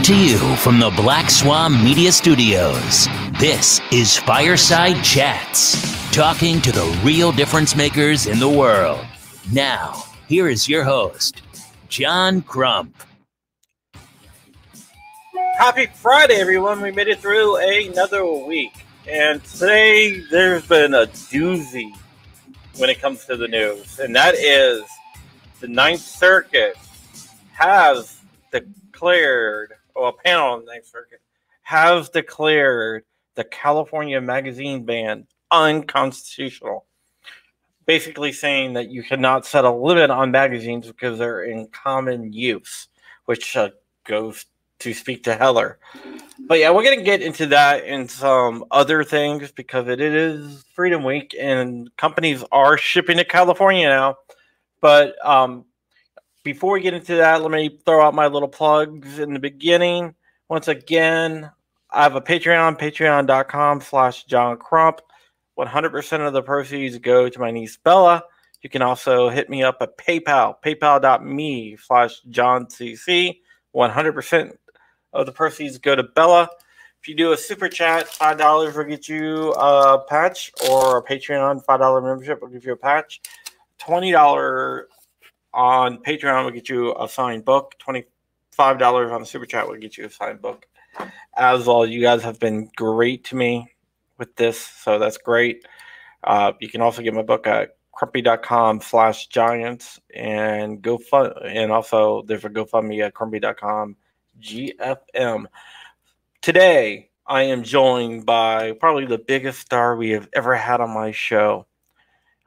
Coming to you from the Black Swan Media Studios, this is Fireside Chats, talking to the real difference makers in the world. Now, here is your host, John Crump. Happy Friday, everyone. We made it through another week. And today there's been a doozy when it comes to the news, and that is the Ninth Circuit has declared, or a panel on the Ninth Circuit has declared the California magazine ban unconstitutional. Basically, saying that you cannot set a limit on magazines because they're in common use, which uh, goes to speak to Heller. But yeah, we're gonna get into that and some other things because it is Freedom Week and companies are shipping to California now. But um, before we get into that, let me throw out my little plugs in the beginning. Once again, I have a Patreon, patreon.com slash John Crump. 100% of the proceeds go to my niece Bella. You can also hit me up at PayPal, paypal.me slash John CC. 100% of the proceeds go to Bella. If you do a super chat, five dollars will get you a patch, or a Patreon five dollar membership will give you a patch. Twenty dollar on Patreon will get you a signed book. Twenty five dollars on the super chat will get you a signed book. As well, you guys have been great to me with this, so that's great. Uh, you can also get my book at crumpy.com slash giants and go fun and also there's a GoFundMe at crumpy.com GFM. Today, I am joined by probably the biggest star we have ever had on my show.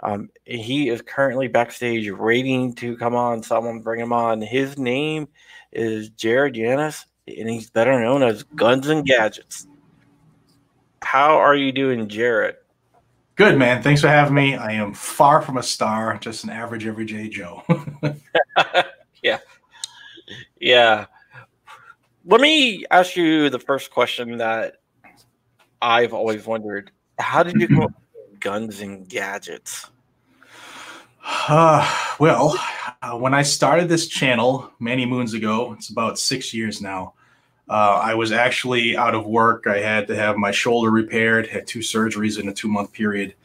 Um, he is currently backstage waiting to come on. Someone bring him on. His name is Jared Yanis, and he's better known as Guns and Gadgets. How are you doing, Jared? Good, man. Thanks for having me. I am far from a star, just an average, everyday Joe. yeah. Yeah let me ask you the first question that I've always wondered: How did you come guns and gadgets? Uh, well, uh, when I started this channel many moons ago, it's about six years now. Uh, I was actually out of work. I had to have my shoulder repaired, had two surgeries in a two month period,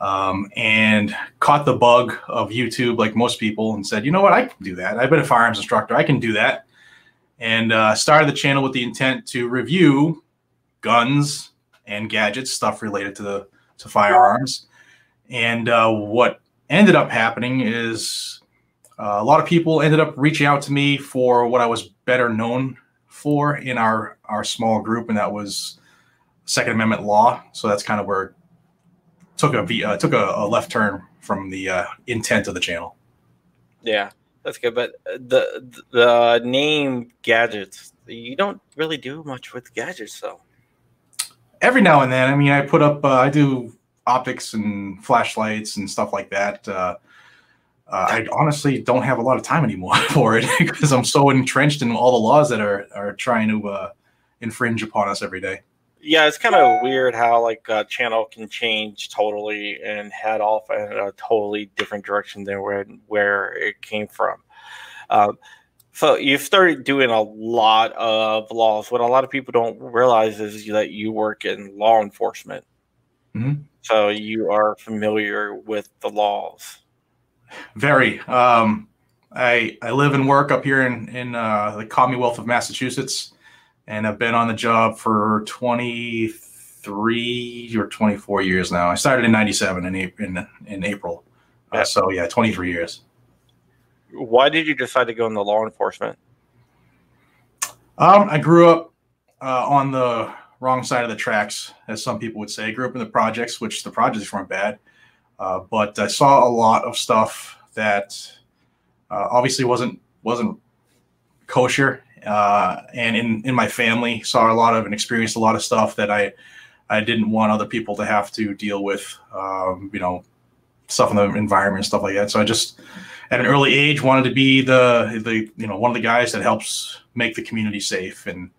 um, and caught the bug of YouTube like most people and said, you know what, I can do that. I've been a firearms instructor. I can do that and uh, started the channel with the intent to review guns and gadgets, stuff related to the to firearms. And uh, what ended up happening is uh, a lot of people ended up reaching out to me for what I was better known for in our our small group, and that was Second Amendment law. So that's kind of where it took a uh, took a, a, left turn from the uh, intent of the channel. Yeah. That's good, but uh, the the name gadgets, you don't really do much with gadgets, though. Every now and then, I mean, I put up, uh, I do optics and flashlights and stuff like that. Uh, uh, I honestly don't have a lot of time anymore for it because I'm so entrenched in all the laws that are are trying to uh, infringe upon us every day yeah, it's kind of weird how like a channel can change totally and head off in a totally different direction than where where it came from. Um, so you've started doing a lot of laws. What a lot of people don't realize is that you work in law enforcement. Mm-hmm. So you are familiar with the laws. Very. Um, I I live and work up here in in uh, the Commonwealth of Massachusetts and I've been on the job for 23 or 24 years now. I started in 97 in, in, in April. Uh, so, yeah, 23 years. Why did you decide to go into law enforcement? Um, I grew up uh, on the wrong side of the tracks, as some people would say. I grew up in the projects, which the projects weren't bad. Uh, but I saw a lot of stuff that uh, obviously wasn't wasn't kosher uh, and in in my family saw a lot of and experienced a lot of stuff that I I didn't want other people to have to deal with. Um, you know, stuff in the environment, stuff like that. So I just at an early age wanted to be the the you know one of the guys that helps make the community safe, and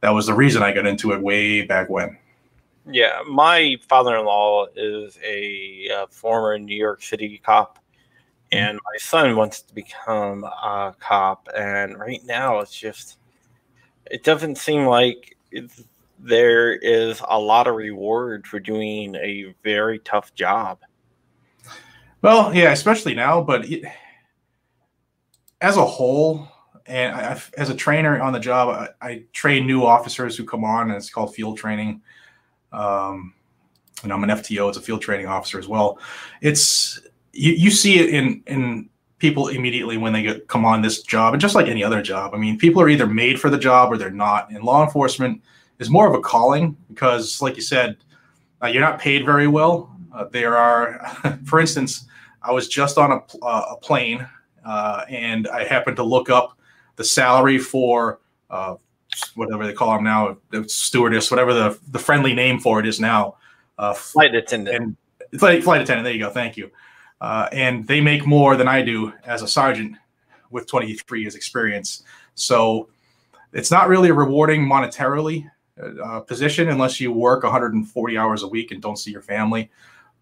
that was the reason I got into it way back when. Yeah, my father-in-law is a uh, former New York City cop and my son wants to become a cop and right now it's just it doesn't seem like there is a lot of reward for doing a very tough job. Well, yeah, especially now, but it, as a whole, and I, as a trainer on the job, I, I, train new officers who come on, and it's called field training. Um, and I'm an FTO; it's a field training officer as well. It's you, you see it in in people immediately when they get, come on this job, and just like any other job. I mean, people are either made for the job or they're not. In law enforcement, is more of a calling because, like you said, uh, you're not paid very well. Uh, there are, for instance, I was just on a, uh, a plane uh, and I happened to look up the salary for uh, whatever they call them now, the stewardess, whatever the, the friendly name for it is now. Uh, flight attendant. And flight, flight attendant. There you go. Thank you. and they make more than I do as a sergeant with 23 years experience. So it's not really a rewarding monetarily uh, position unless you work 140 hours a week and don't see your family.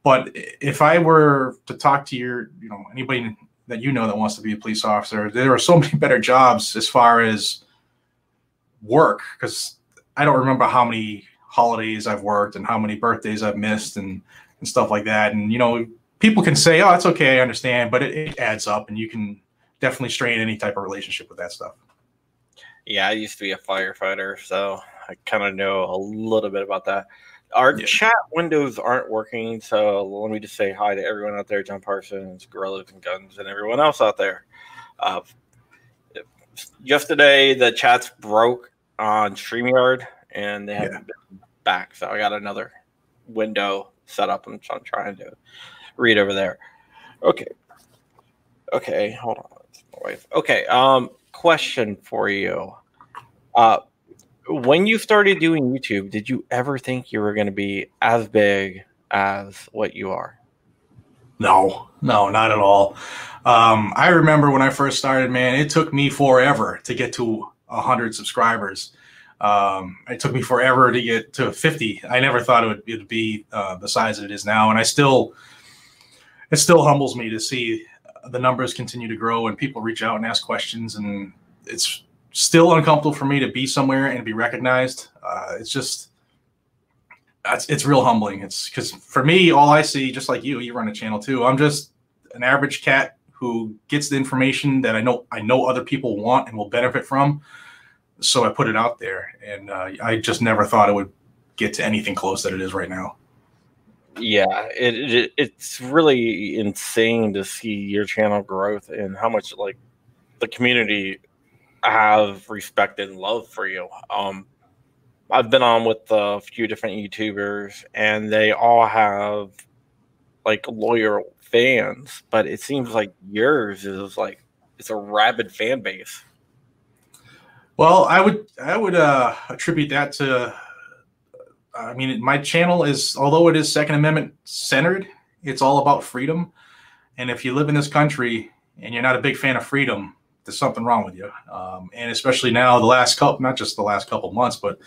But if I were to talk to your, you know, anybody that you know that wants to be a police officer, there are so many better jobs as far as work because I don't remember how many holidays I've worked and how many birthdays I've missed and and stuff like that. And you know, people can say, "Oh, it's okay, I understand," but it, it adds up, and you can definitely strain any type of relationship with that stuff. Yeah, I used to be a firefighter, so I kind of know a little bit about that. Our yeah. chat windows aren't working, so let me just say hi to everyone out there, John Parsons, Gorillas and Guns, and everyone else out there. Uh, yesterday, the chats broke on StreamYard, and they haven't been back, so I got another window set up, and so I'm trying to read over there. Okay, okay, hold on. Okay, um, question for you. Uh, when you started doing YouTube, did you ever think you were going to be as big as what you are? No, no, not at all. Um, I remember when I first started, man, it took me forever to get to 100 subscribers. Um, it took me forever to get to 50. I never thought it would, it would be uh, the size it is now. And I still, it still humbles me to see the numbers continue to grow and people reach out and ask questions. And it's still uncomfortable for me to be somewhere and be recognized. Uh, it's just it's, it's real humbling. It's because for me, all I see, just like you, you run a channel too. I'm just an average cat who gets the information that I know I know other people want and will benefit from. So I put it out there, and uh, I just never thought it would get to anything close that it is right now. Yeah, it, it it's really insane to see your channel growth and how much like the community have respect and love for you. Um, I've been on with a few different YouTubers, and they all have like loyal fans, but it seems like yours is like it's a rabid fan base. Well, I would I would uh, attribute that to. I mean, my channel is although it is Second Amendment centered, it's all about freedom. And if you live in this country and you're not a big fan of freedom, there's something wrong with you. Um, and especially now, the last couple, not just the last couple months, but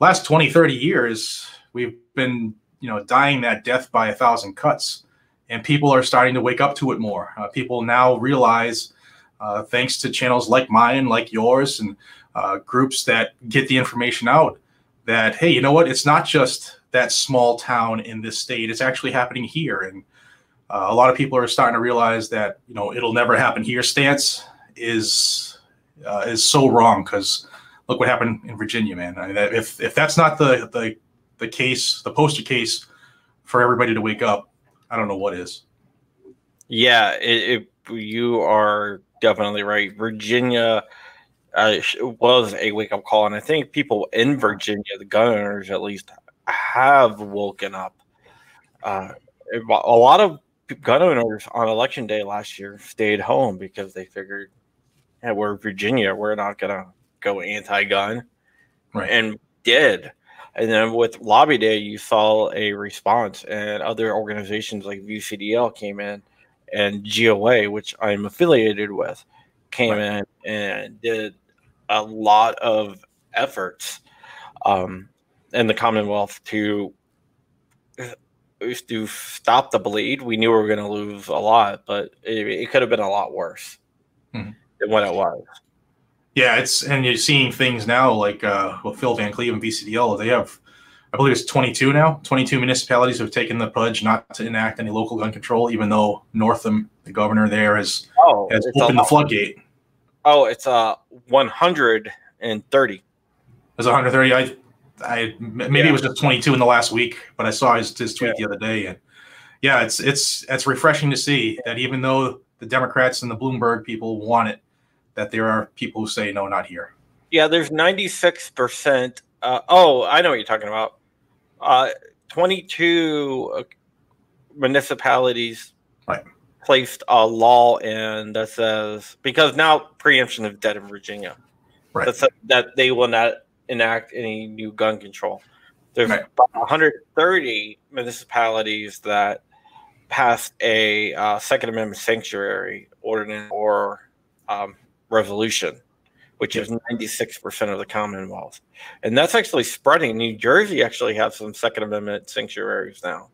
last 20, 30 years, we've been, you know, dying that death by a thousand cuts. And people are starting to wake up to it more. Uh, people now realize, uh, thanks to channels like mine, like yours, and uh, groups that get the information out, that, hey, you know what? It's not just that small town in this state, it's actually happening here. And uh, a lot of people are starting to realize that, you know, it'll never happen here stance is uh, is so wrong because look what happened in Virginia, man. I mean, if if that's not the the the case, the poster case for everybody to wake up, I don't know what is. Yeah, it, it, you are definitely right. Virginia uh, was a wake up call, and I think people in Virginia, the gun owners at least, have woken up. Uh, a lot of gun owners on election day last year stayed home because they figured and we're Virginia, we're not gonna go anti-gun, right? And did. And then with Lobby Day, you saw a response, and other organizations like VCDL came in, and GOA, which I'm affiliated with, came right. in and did a lot of efforts um, in the Commonwealth to to stop the bleed. We knew we were going to lose a lot, but it, it could have been a lot worse. Mm-hmm than what it was. Yeah, it's and you're seeing things now like uh, well, Phil Van Cleave and VCDL. They have, I believe it's 22 now. 22 municipalities have taken the pledge not to enact any local gun control, even though Northam, the governor there, has Oh, has opened a, the floodgate. oh, it's uh 130. It's 130. I, I maybe Yeah. it was just 22 in the last week, but I saw his, his tweet the other day, and yeah, it's it's it's refreshing to see that even though the Democrats and the Bloomberg people want it, that there are people who say no, not here. Yeah, there's 96%. Uh, oh, I know what you're talking about. Uh, 22 uh, municipalities Right. placed a law in that says, because now preemption is dead in Virginia, Right. that, says that they will not enact any new gun control. There's Right. about 130 municipalities that passed a uh, Second Amendment sanctuary ordinance or um, resolution, which is 96% of the Commonwealth. And that's actually spreading. New Jersey actually has some Second Amendment sanctuaries now.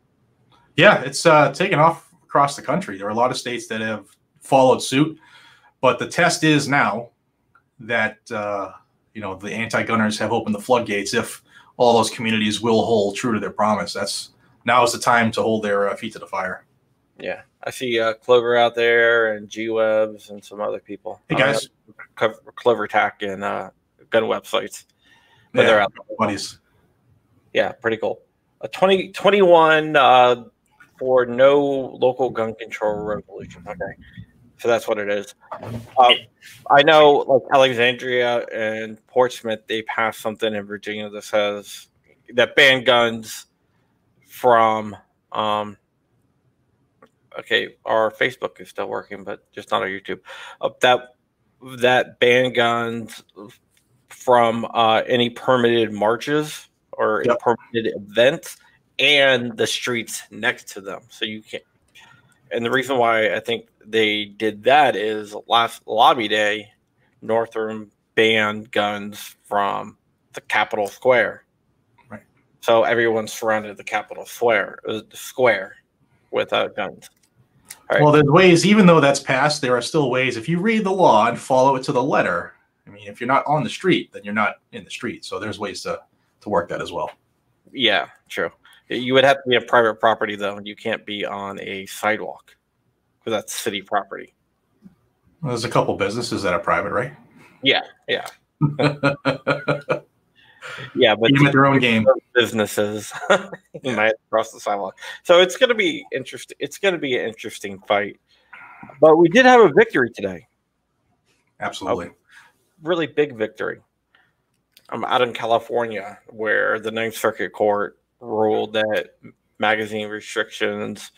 Yeah, it's uh, taken off across the country. There are a lot of states that have followed suit, but the test is now that uh, you know the anti-gunners have opened the floodgates. If all those communities will hold true to their promise, that's now is the time to hold their uh, feet to the fire. Yeah. I see uh, Clover out there and G Webs and some other people. Hey Uh, guys, Co- Clover Tack and uh, gun websites. But yeah, they're out buddies. Yeah, pretty cool. A 20, 21 uh, for no local gun control resolution. Okay. So that's what it is. Uh, I know, like Alexandria and Portsmouth, they passed something in Virginia that says that ban guns from. Um, okay, our Facebook is still working, but just not our YouTube. Uh, that that ban guns from uh, any permitted marches or any Yep. permitted events and the streets next to them. So you can't. And the reason why I think they did that is last lobby day, Northam banned guns from the Capitol Square. Right. So everyone surrounded the Capitol Square, uh, square with uh, guns. Right. Well, there's ways, even though that's passed, there are still ways. If you read the law and follow it to the letter, I mean, if you're not on the street, then you're not in the street. So there's ways to to work that as well. Yeah, true. You would have to be on private property though, and you can't be on a sidewalk because that's city property. Well, there's a couple businesses that are private, right? Yeah, yeah, yeah. But their own game. businesses might cross the sidewalk. So it's going to be interesting. It's going to be an interesting fight. But we did have a victory today. Absolutely. Really big victory. I'm out in California where the Ninth Circuit Court ruled that magazine restrictions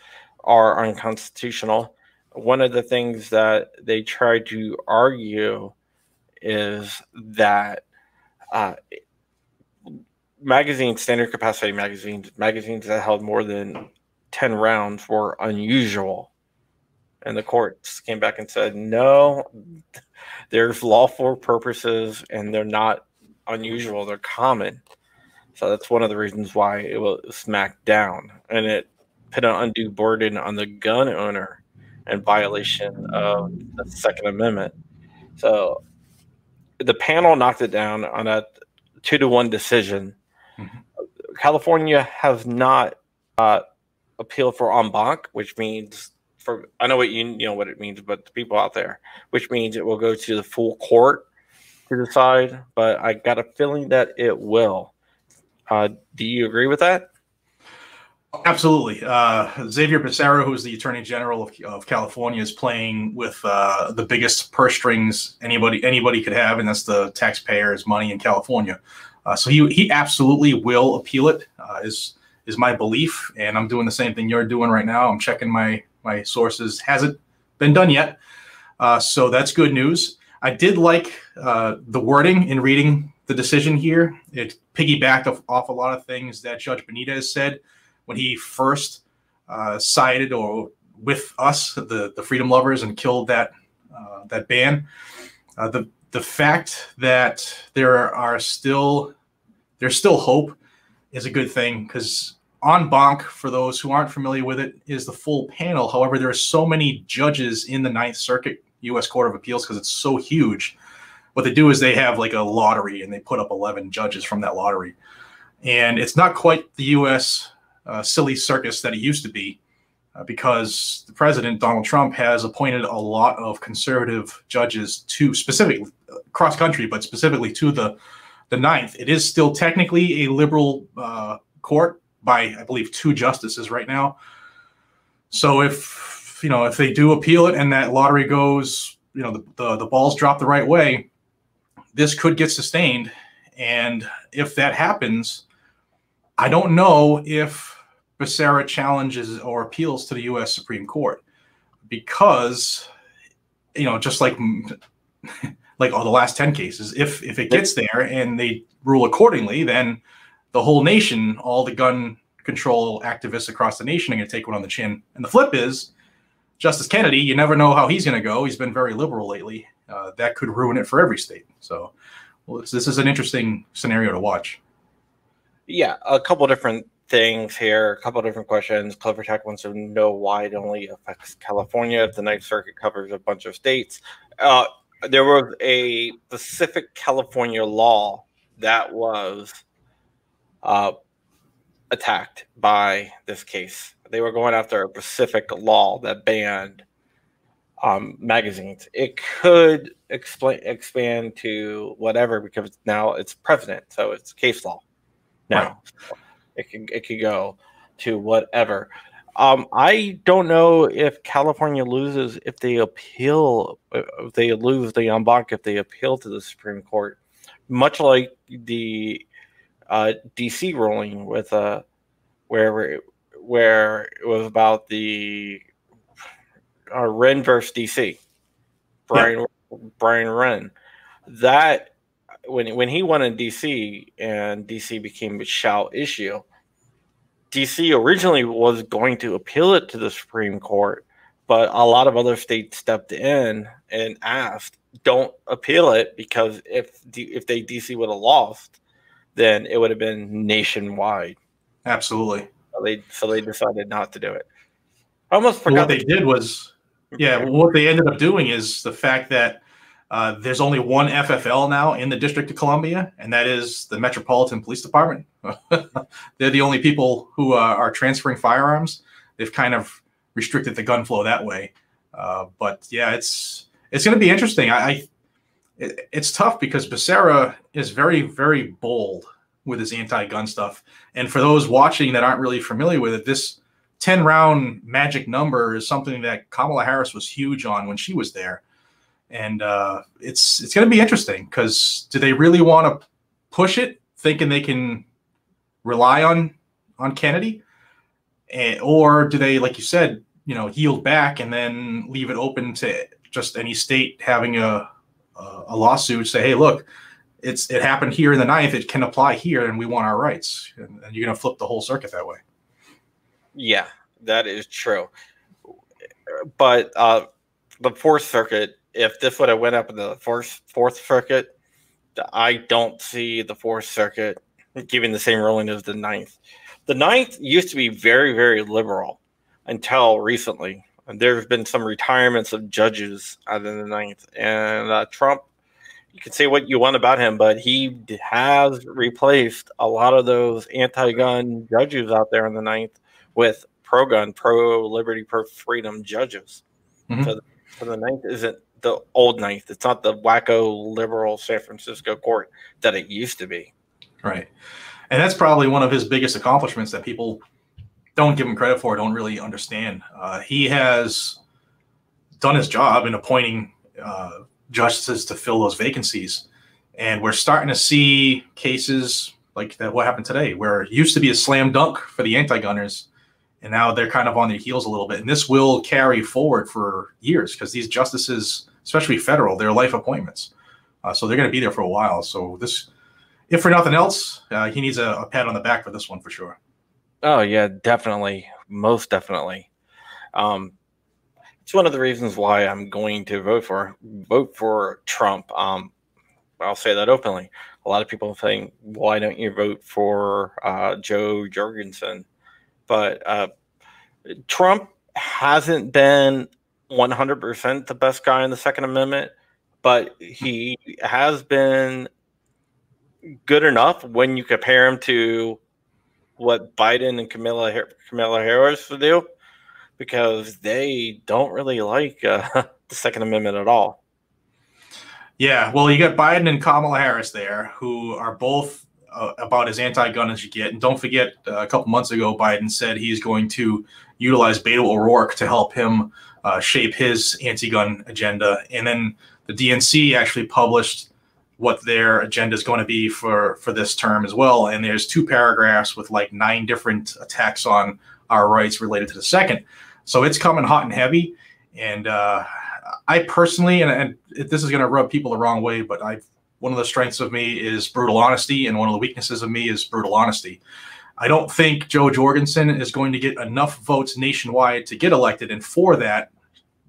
are unconstitutional. One of the things that they tried to argue is that uh, magazine standard capacity magazines magazines that held more than 10 rounds were unusual. And the courts came back and said no there's lawful purposes and they're not unusual they're common. So that's one of the reasons why it was smacked down. And it put an undue burden on the gun owner in violation of the second amendment. So the panel knocked it down on a two to one decision. California has not uh, appealed for en banc which means for i know what you, you know what it means but the people out there which means it will go to the full court to decide but i got a feeling that it will uh, do you agree with that Absolutely. Uh, Xavier Becerra, who is the Attorney General of, of California, is playing with uh, the biggest purse strings anybody anybody could have, and that's the taxpayers' money in California. Uh, so he he absolutely will appeal it. Uh, is is my belief, and I'm doing the same thing you're doing right now. I'm checking my my sources. Hasn't been done yet, uh, so that's good news. I did like uh, the wording in reading the decision here. It piggybacked off, a lot of things that Judge Benitez said when he first uh, sided or with us, the the freedom lovers, and killed that uh, that ban. The the fact that there are still there's still hope is a good thing because en banc, for those who aren't familiar with it, is the full panel. However, there are so many judges in the Ninth Circuit U.S. Court of Appeals because it's so huge what they do is they have like a lottery and they put up 11 judges from that lottery. And it's not quite the U.S. Uh, silly circus that it used to be uh, because the president, Donald Trump, has appointed a lot of conservative judges to specifically cross country, but specifically to the the ninth. It is still technically a liberal uh, court by, I believe, two justices right now. So if you know if they do appeal it and that lottery goes, you know, the, the, the balls drop the right way, this could get sustained. And if that happens, I don't know if Becerra challenges or appeals to the U.S. Supreme Court because, you know, just like like all the last ten cases, if if it gets there and they rule accordingly, then the whole nation, all the gun control activists across the nation, are going to take one on the chin. And the flip is, Justice Kennedy, you never know how he's going to go. He's been very liberal lately. Uh, that could ruin it for every state. So, well, this is an interesting scenario to watch. Yeah, a couple different things here, a couple different questions. Clever Tech wants to know why it only affects California if the Ninth Circuit covers a bunch of states. Uh, there was a specific California law that was uh, attacked by this case. They were going after a specific law that banned um, magazines. It could explain expand to whatever because now it's precedent, so it's case law now. Right. It can it could go to whatever. Um, I don't know if California loses if they appeal, if they lose the en banc, if they appeal to the Supreme Court, much like the uh, DC ruling with uh, where where it was about the uh, Wrenn versus DC, Brian yeah. Brian Wrenn. That when when he won in DC and DC became a shall issue, DC originally was going to appeal it to the Supreme Court, but a lot of other states stepped in and asked, "Don't appeal it because if if they DC would have lost, then it would have been nationwide." Absolutely. So they so they decided not to do it. I almost forgot. Well, what they did was, yeah. Well, what they ended up doing is the fact that uh, there's only one FFL now in the District of Columbia, and that is the Metropolitan Police Department. They're the only people who uh, are transferring firearms. They've kind of restricted the gun flow that way. Uh, but yeah, it's it's going to be interesting. I, I it, it's tough because Becerra is very very bold with his anti-gun stuff, and for those watching that aren't really familiar with it, this 10 round magic number is something that Kamala Harris was huge on when she was there and uh, it's it's going to be interesting because do they really want to push it, thinking they can rely on on Kennedy, and, or do they, like you said, you know, yield back and then leave it open to just any state having a a lawsuit say, hey, look, it's it happened here in the ninth, it can apply here, and we want our rights, and, and you're going to flip the whole circuit that way. Yeah, that is true, but uh, the Fourth Circuit if this would have went up in the fourth fourth circuit, I don't see the fourth circuit giving the same ruling as the ninth. The ninth used to be very very liberal until recently. And there's been some retirements of judges out of the ninth, and uh, Trump. You can say what you want about him, but he has replaced a lot of those anti-gun judges out there in the ninth with pro-gun, pro-liberty, pro-freedom judges. Mm-hmm. So, the, so the ninth isn't the old ninth. It's not the wacko liberal San Francisco court that it used to be. Right. And that's probably one of his biggest accomplishments that people don't give him credit for, don't really understand. Uh, he has done his job in appointing uh, justices to fill those vacancies. And we're starting to see cases like that, what happened today, where it used to be a slam dunk for the anti gunners and now they're kind of on their heels a little bit. And this will carry forward for years because these justices, especially federal, they're life appointments, uh, so they're going to be there for a while. So this, if for nothing else, uh, he needs a, a, pat on the back for this one for sure. Oh yeah, definitely, most definitely. Um, it's one of the reasons why I'm going to vote for vote for Trump. Um, I'll say that openly. A lot of people saying, "Why don't you vote for uh, Jo Jorgensen?" But uh, Trump hasn't been 100% the best guy in the Second Amendment, but he has been good enough when you compare him to what Biden and Camilla Camilla Harris do, because they don't really like uh, the Second Amendment at all. Yeah, well, you got Biden and Kamala Harris there, who are both uh, about as anti-gun as you get. And don't forget, uh, a couple months ago, Biden said he's going to utilize Beto O'Rourke to help him uh, shape his anti-gun agenda. And then the DNC actually published what their agenda is going to be for for this term as well. And there's two paragraphs with like nine different attacks on our rights related to the second. So it's coming hot and heavy. And uh, I personally, and, and this is going to rub people the wrong way, but I one of the strengths of me is brutal honesty, and one of the weaknesses of me is brutal honesty. I don't think Jo Jorgensen is going to get enough votes nationwide to get elected, and for that,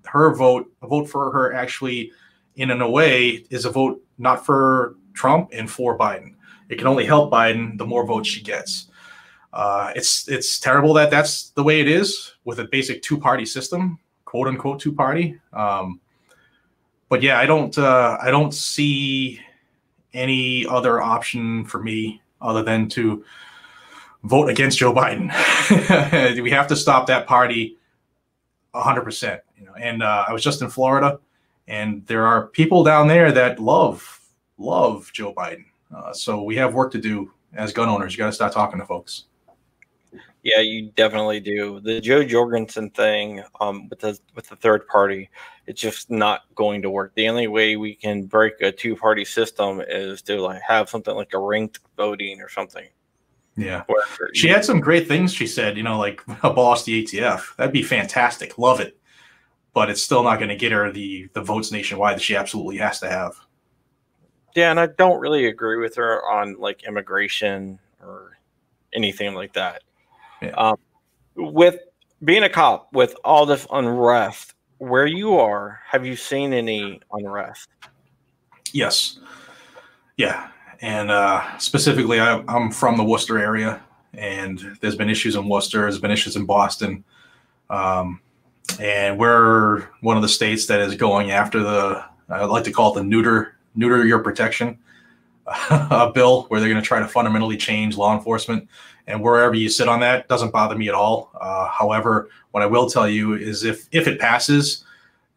her vote, a vote for her, actually, in a way, is a vote not for Trump and for Biden. It can only help Biden the more votes she gets. Uh, it's it's terrible that that's the way it is with a basic two party system quote unquote two party. Um, but yeah, I don't uh, I don't see any other option for me other than to vote against Joe Biden. we have to stop that party 100%. You know, and uh, I was just in Florida, and there are people down there that love love Joe Biden. Uh, so we have work to do as gun owners. You got to start talking to folks. Yeah, you definitely do. The Jo Jorgensen thing um, with the with the third party, it's just not going to work. The only way we can break a two party system is to like have something like a ranked voting or something. Yeah, she had some great things. She said, you know, like abolish the ATF. That'd be fantastic. Love it. But it's still not going to get her the the votes nationwide that she absolutely has to have. Yeah, and I don't really agree with her on like immigration or anything like that. Yeah. Um, with being a cop, with all this unrest, where you are, have you seen any unrest? Yes. Yeah. And uh, specifically, I, am from the Worcester area, and there's been issues in Worcester, there's been issues in Boston. Um, and we're one of the states that is going after the, I like to call it the neuter, neuter your protection uh, bill, where they're going to try to fundamentally change law enforcement and wherever you sit on that doesn't bother me at all. Uh, however, what I will tell you is if if it passes,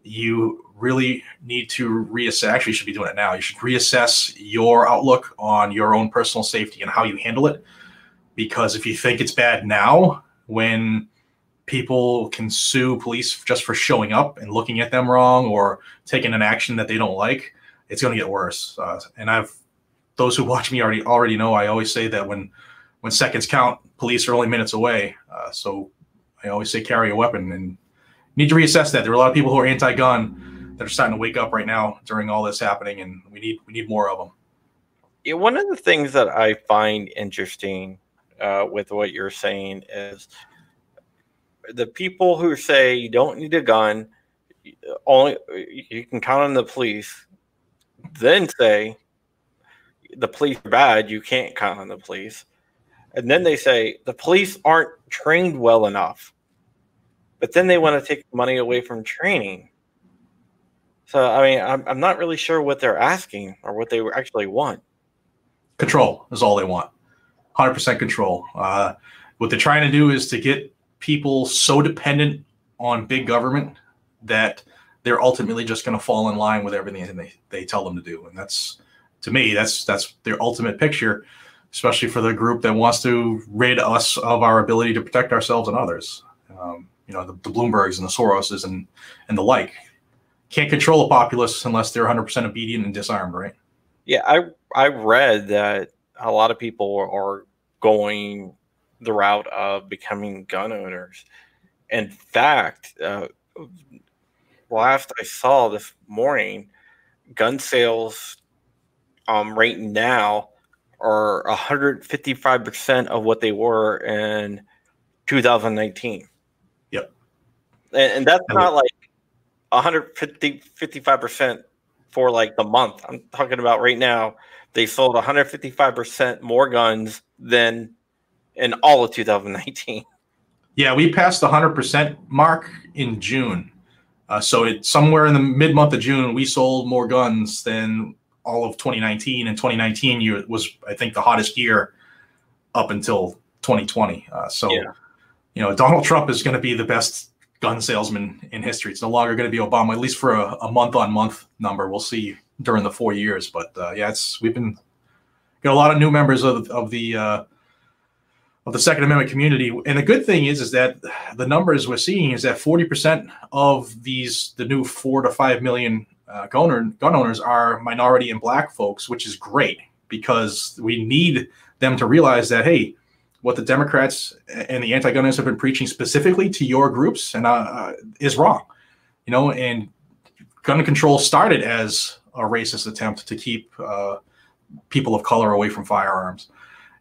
you really need to reassess. Actually, you should be doing it now. You should reassess your outlook on your own personal safety and how you handle it. Because if you think it's bad now, when people can sue police just for showing up and looking at them wrong or taking an action that they don't like, it's going to get worse. Uh, and I've those who watch me already already know I always say that when when seconds count, police are only minutes away. Uh, so I always say carry a weapon and need to reassess that. There are a lot of people who are anti-gun that are starting to wake up right now during all this happening, and we need we need more of them. Yeah, one of the things that I find interesting uh, with what you're saying is the people who say you don't need a gun, only you can count on the police, then say the police are bad, you can't count on the police. And then they say the police aren't trained well enough. But then they want to take money away from training. So, I mean, I'm, I'm not really sure what they're asking or what they actually want. Control is all they want 100% control. Uh, what they're trying to do is to get people so dependent on big government that they're ultimately just going to fall in line with everything they, they tell them to do. And that's, to me, that's that's their ultimate picture especially for the group that wants to rid us of our ability to protect ourselves and others. Um, you know, the, the, Bloombergs and the Soroses and and the like can't control a populace unless they're 100% obedient and disarmed, right? Yeah, I I read that a lot of people are going the route of becoming gun owners. In fact, uh, last I saw this morning, gun sales um, right now are 155% of what they were in 2019. Yep. And, and that's not like 150 55% for like the month. I'm talking about right now, they sold 155% more guns than in all of 2019. Yeah, we passed the 100% mark in June. Uh, so it's somewhere in the mid month of June, we sold more guns than all of 2019. And 2019 year was, I think, the hottest year up until 2020. Uh, so, yeah. you know, Donald Trump is going to be the best gun salesman in history. It's no longer going to be Obama, at least for a, a month on month number. We'll see during the four years. But uh, yeah, it's we've been got a lot of new members of of the uh, of the Second Amendment community. And the good thing is, is that the numbers we're seeing is that forty percent of these the new four to five million uh, gun, owner, gun owners are minority and black folks, which is great because we need them to realize that hey, what the Democrats and the anti-gunners have been preaching specifically to your groups and uh, uh, is wrong. You know, and gun control started as a racist attempt to keep uh, people of color away from firearms.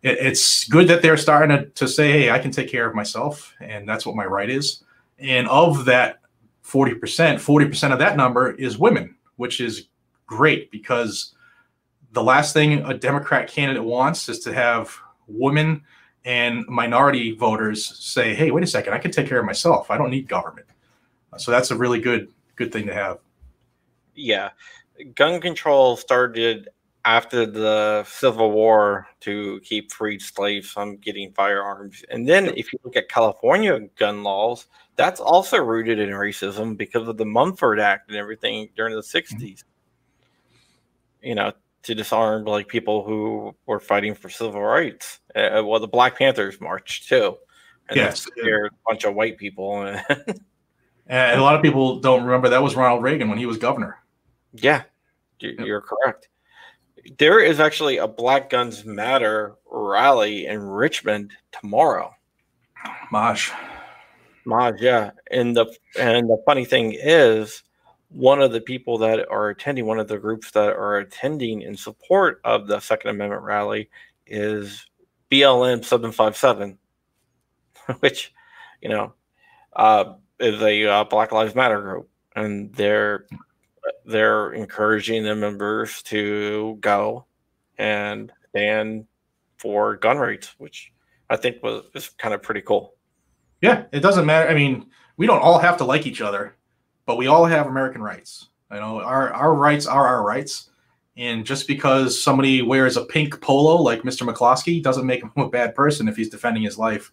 It, it's good that they're starting to, to say, hey, I can take care of myself, and that's what my right is. And of that 40%, 40% of that number is women, which is great because the last thing a Democrat candidate wants is to have women and minority voters say, "Hey, wait a second, I can take care of myself. I don't need government." So that's a really good good thing to have. Yeah, gun control started after the Civil War to keep freed slaves from getting firearms. And then if you look at California gun laws, that's also rooted in racism because of the Mulford Act and everything during the 60s. Mm-hmm. You know, to disarm like people who were fighting for civil rights. Uh, well, the Black Panthers marched too. And yes, they're a bunch of white people. and a lot of people don't remember that was Ronald Reagan when he was governor. Yeah, you're correct. There is actually a Black Guns Matter rally in Richmond tomorrow. Maj. Maj, yeah. And the and the funny thing is, one of the people that are attending, one of the groups that are attending in support of the Second Amendment rally is BLM 757, which, you know, uh, is a uh, Black Lives Matter group. And they're they're encouraging the members to go and stand for gun rights, which I think was is kind of pretty cool. Yeah, it doesn't matter. I mean, we don't all have to like each other, but we all have American rights. You know, our our rights are our rights. And just because somebody wears a pink polo like Mr. McCloskey doesn't make him a bad person if he's defending his life,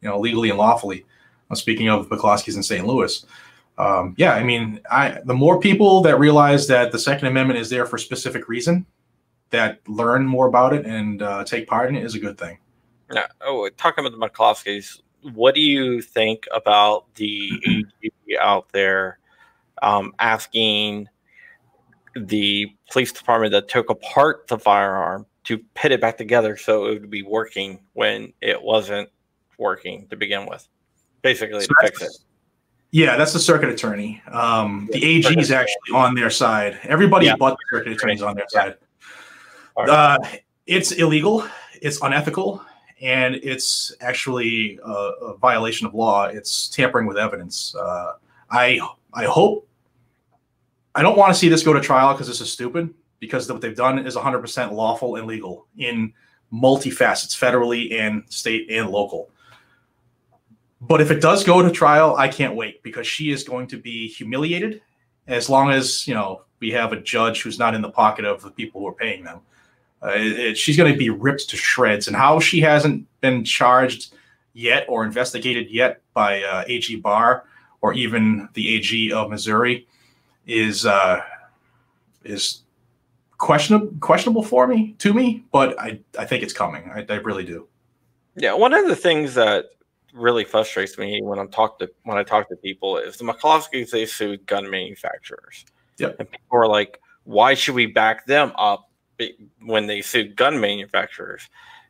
you know, legally and lawfully. I'm speaking of McCloskeys in St. Louis um, yeah, I mean, I the more people that realize that the Second Amendment is there for a specific reason, that learn more about it and uh, take part in it is a good thing. Yeah. Oh, talking about the McCloskeys, what do you think about the AG out there um, asking the police department that took apart the firearm to put it back together so it would be working when it wasn't working to begin with? Basically, so to fix it yeah, that's the circuit attorney. Um, the AG is actually on their side. Everybody yeah. but the circuit attorney is on their side. Uh, it's illegal. It's unethical, and it's actually a, a violation of law. It's tampering with evidence. Uh, I I hope I don't want to see this go to trial because this is stupid. Because what they've done is 100% lawful and legal in multifacets, federally and state and local. But if it does go to trial, I can't wait because she is going to be humiliated as long as, you know, we have a judge who's not in the pocket of the people who are paying them. Uh, it, it, she's going to be ripped to shreds. And how she hasn't been charged yet or investigated yet by uh, AG Barr or even the AG of Missouri is uh, is questionable questionable for me to me. But I I think it's coming. I, I really do. Yeah, one of the things that really frustrates me when I'm talk to when I talk to people is the McCloskeys they sued gun manufacturers. Yep. And people are like, why should we back them up when they sue gun manufacturers?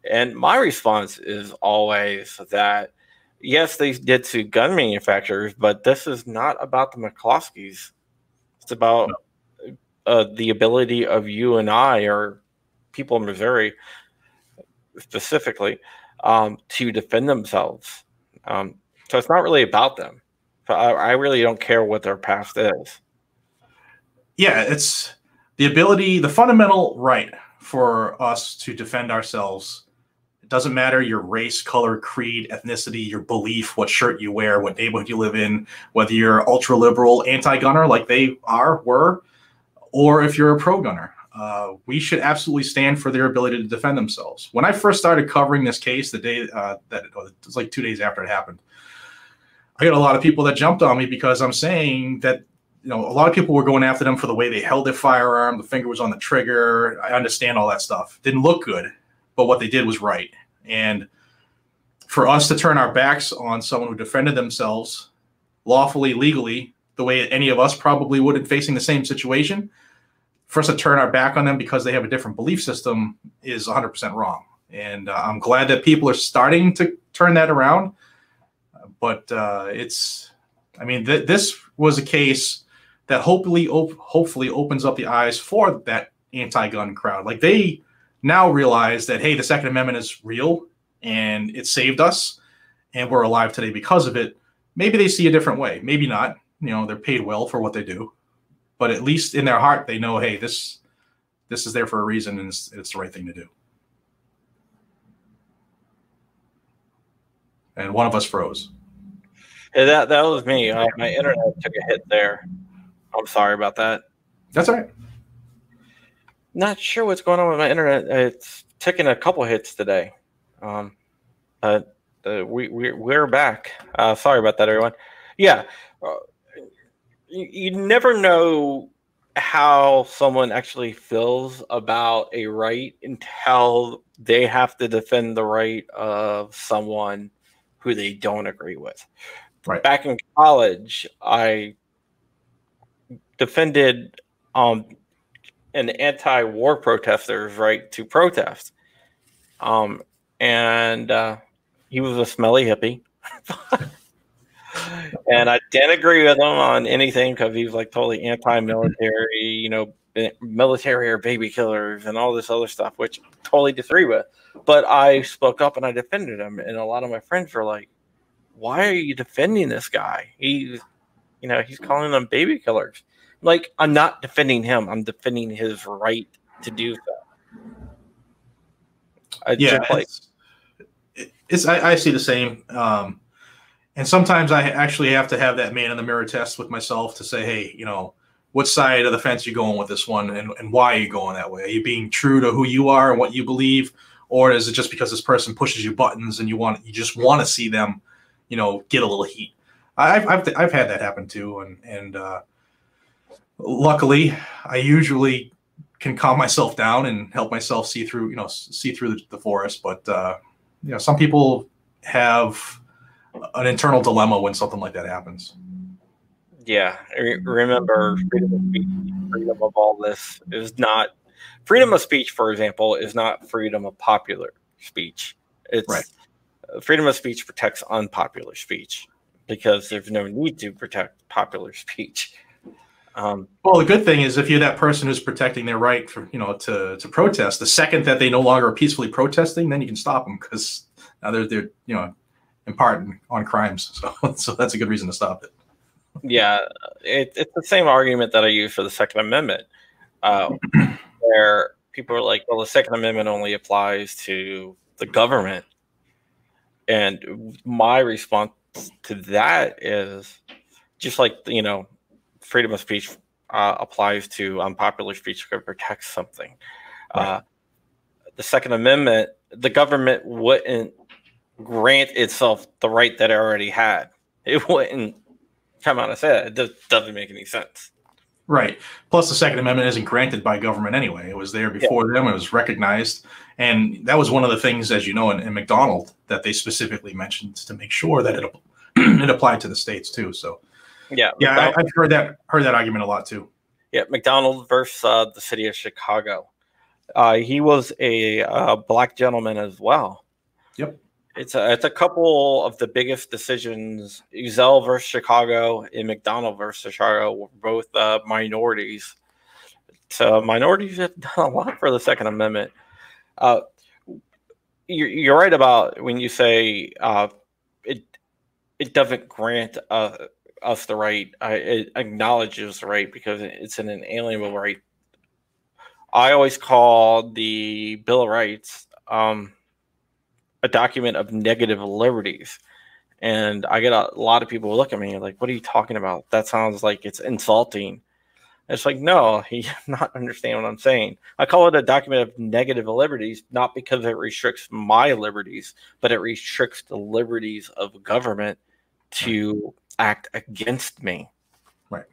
And my response is always that yes, they did sue gun manufacturers, but this is not about the McCloskeys. It's about no. uh, the ability of you and I, or people in Missouri specifically, um, to defend themselves. Um, so it's not really about them. I, I really don't care what their past is. Yeah, it's the ability, the fundamental right for us to defend ourselves It doesn't matter your race, color, creed, ethnicity, your belief, what shirt you wear, what neighborhood you live in, whether you're ultra liberal, anti gunner like they are, were, or if you're a pro gunner. Uh, we should absolutely stand for their ability to defend themselves. When I first started covering this case, the day uh, that it was like two days after it happened, I got a lot of people that jumped on me because I'm saying that you know a lot of people were going after them for the way they held their firearm, the finger was on the trigger. I understand all that stuff. Didn't look good, but what they did was right. And for us to turn our backs on someone who defended themselves lawfully, legally, the way any of us probably would in facing the same situation, for us to turn our back on them because they have a different belief system is 100% wrong. And uh, I'm glad that people are starting to turn that around. But uh, it's, I mean, th- this was a case that hopefully, op- hopefully opens up the eyes for that anti-gun crowd. Like they now realize that hey, the Second Amendment is real and it saved us, and we're alive today because of it. Maybe they see a different way. Maybe not. You know, they're paid well for what they do but at least in their heart they know hey this this is there for a reason and it's, it's the right thing to do. And one of us froze. Yeah, that that was me. Uh, my internet took a hit there. I'm sorry about that. That's all right. Not sure what's going on with my internet. It's taking a couple hits today. Um uh, uh we, we we're back. Uh sorry about that everyone. Yeah uh, you, never know how someone actually feels about a right until they have to defend the right of someone who they don't agree with. Right. Back in college, I defended um, an anti-war protester's right to protest. Um, and uh, he was a smelly hippie. and I didn't agree with him on anything because he was like totally anti-military, you know, military or baby killers and all this other stuff, which I totally disagree with. But I spoke up and I defended him, and a lot of my friends were like, "Why are you defending this guy? He's, you know, he's calling them baby killers." Like, I'm not defending him; I'm defending his right to do so. I yeah, like, it's, it's I, I, see the same. Um, and sometimes I actually have to have that man in the mirror test with myself to say, hey, you know, what side of the fence you going with this one and, and why are you going that way? Are you being true to who you are and what you believe? Or is it just because this person pushes you buttons and you want you just want to see them, you know, get a little heat? I've I've, I've had that happen too, and and uh, luckily I usually can calm myself down and help myself see through you know see through the, the forest. But uh, you know, some people have an internal dilemma when something like that happens. Yeah, remember freedom of speech, freedom of all this is not freedom of speech. For example, is not freedom of popular speech. It's right. freedom of speech protects unpopular speech because there's no need to protect popular speech. Um, well, the good thing is if you're that person who's protecting their right for you know to to protest, the second that they no longer are peacefully protesting, then you can stop them because now they're they're you know in part on crimes. So, so that's a good reason to stop it. Yeah, it, it's the same argument that I use for the Second Amendment, uh, where people are like, "Well, the Second Amendment only applies to the government," and my response to that is just like you know, freedom of speech uh, applies to unpopular speech to protect something. Right. Uh, the Second Amendment, the government wouldn't grant itself the right that it already had. It wouldn't come out and say it. It doesn't make any sense. Right. Plus, the Second Amendment isn't granted by government anyway. It was there before yeah. them. It was recognized, and that was one of the things, as you know, in, in McDonald that they specifically mentioned to make sure that it it applied to the states too. So, yeah, yeah, I, have heard that heard that argument a lot too. Yeah, McDonald versus uh, the city of Chicago. Uh, he was a uh, black gentleman as well. Yep. It's a, it's a couple of the biggest decisions. Ezell versus Chicago and McDonald versus Chicago were both uh, minorities. So minorities have done a lot for the Second Amendment. Uh, you're, you're, right about when you say uh, it it doesn't grant uh, us the right. it acknowledges the right because it's an inalienable right. I always call the Bill of Rights. Um, a document of negative liberties. And I get a, a lot of people look at me like, what are you talking about? That sounds like it's insulting. It's like, no, he not understand what I'm saying. I call it a document of negative liberties, not because it restricts my liberties, but it restricts the liberties of government to act against me. Right.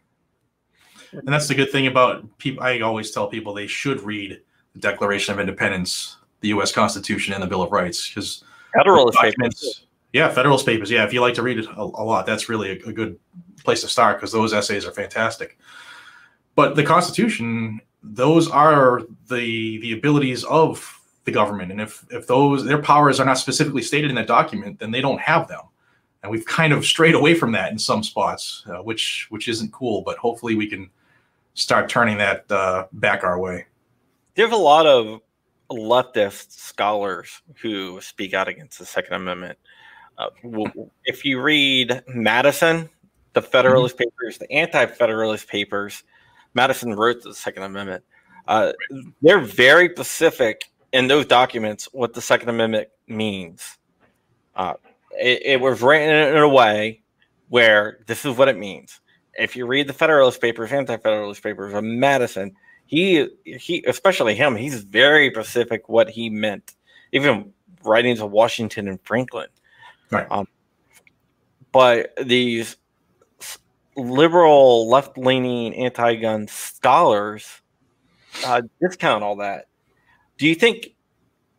And that's the good thing about people. I always tell people they should read the Declaration of Independence, the U.S. Constitution, and the Bill of Rights because Federalist papers. Yeah, Federalist Papers. Yeah, if you like to read it a, a lot, that's really a, a good place to start because those essays are fantastic. But the Constitution, those are the the abilities of the government, and if if those their powers are not specifically stated in that document, then they don't have them. And we've kind of strayed away from that in some spots, uh, which which isn't cool. But hopefully, we can start turning that uh, back our way. There's a lot of leftist scholars who speak out against the Second Amendment. Uh, if you read Madison, the Federalist mm-hmm. Papers, the Anti-Federalist Papers, Madison wrote the Second Amendment. Uh, they're very specific in those documents what the Second Amendment means. Uh, it, it, was written in a way where this is what it means. If you read the Federalist Papers, Anti-Federalist Papers of Madison, he he, especially him, he's very specific what he meant. Even writing to Washington and Franklin. Right. Um, but these liberal, left leaning, anti gun scholars uh, discount all that. Do you think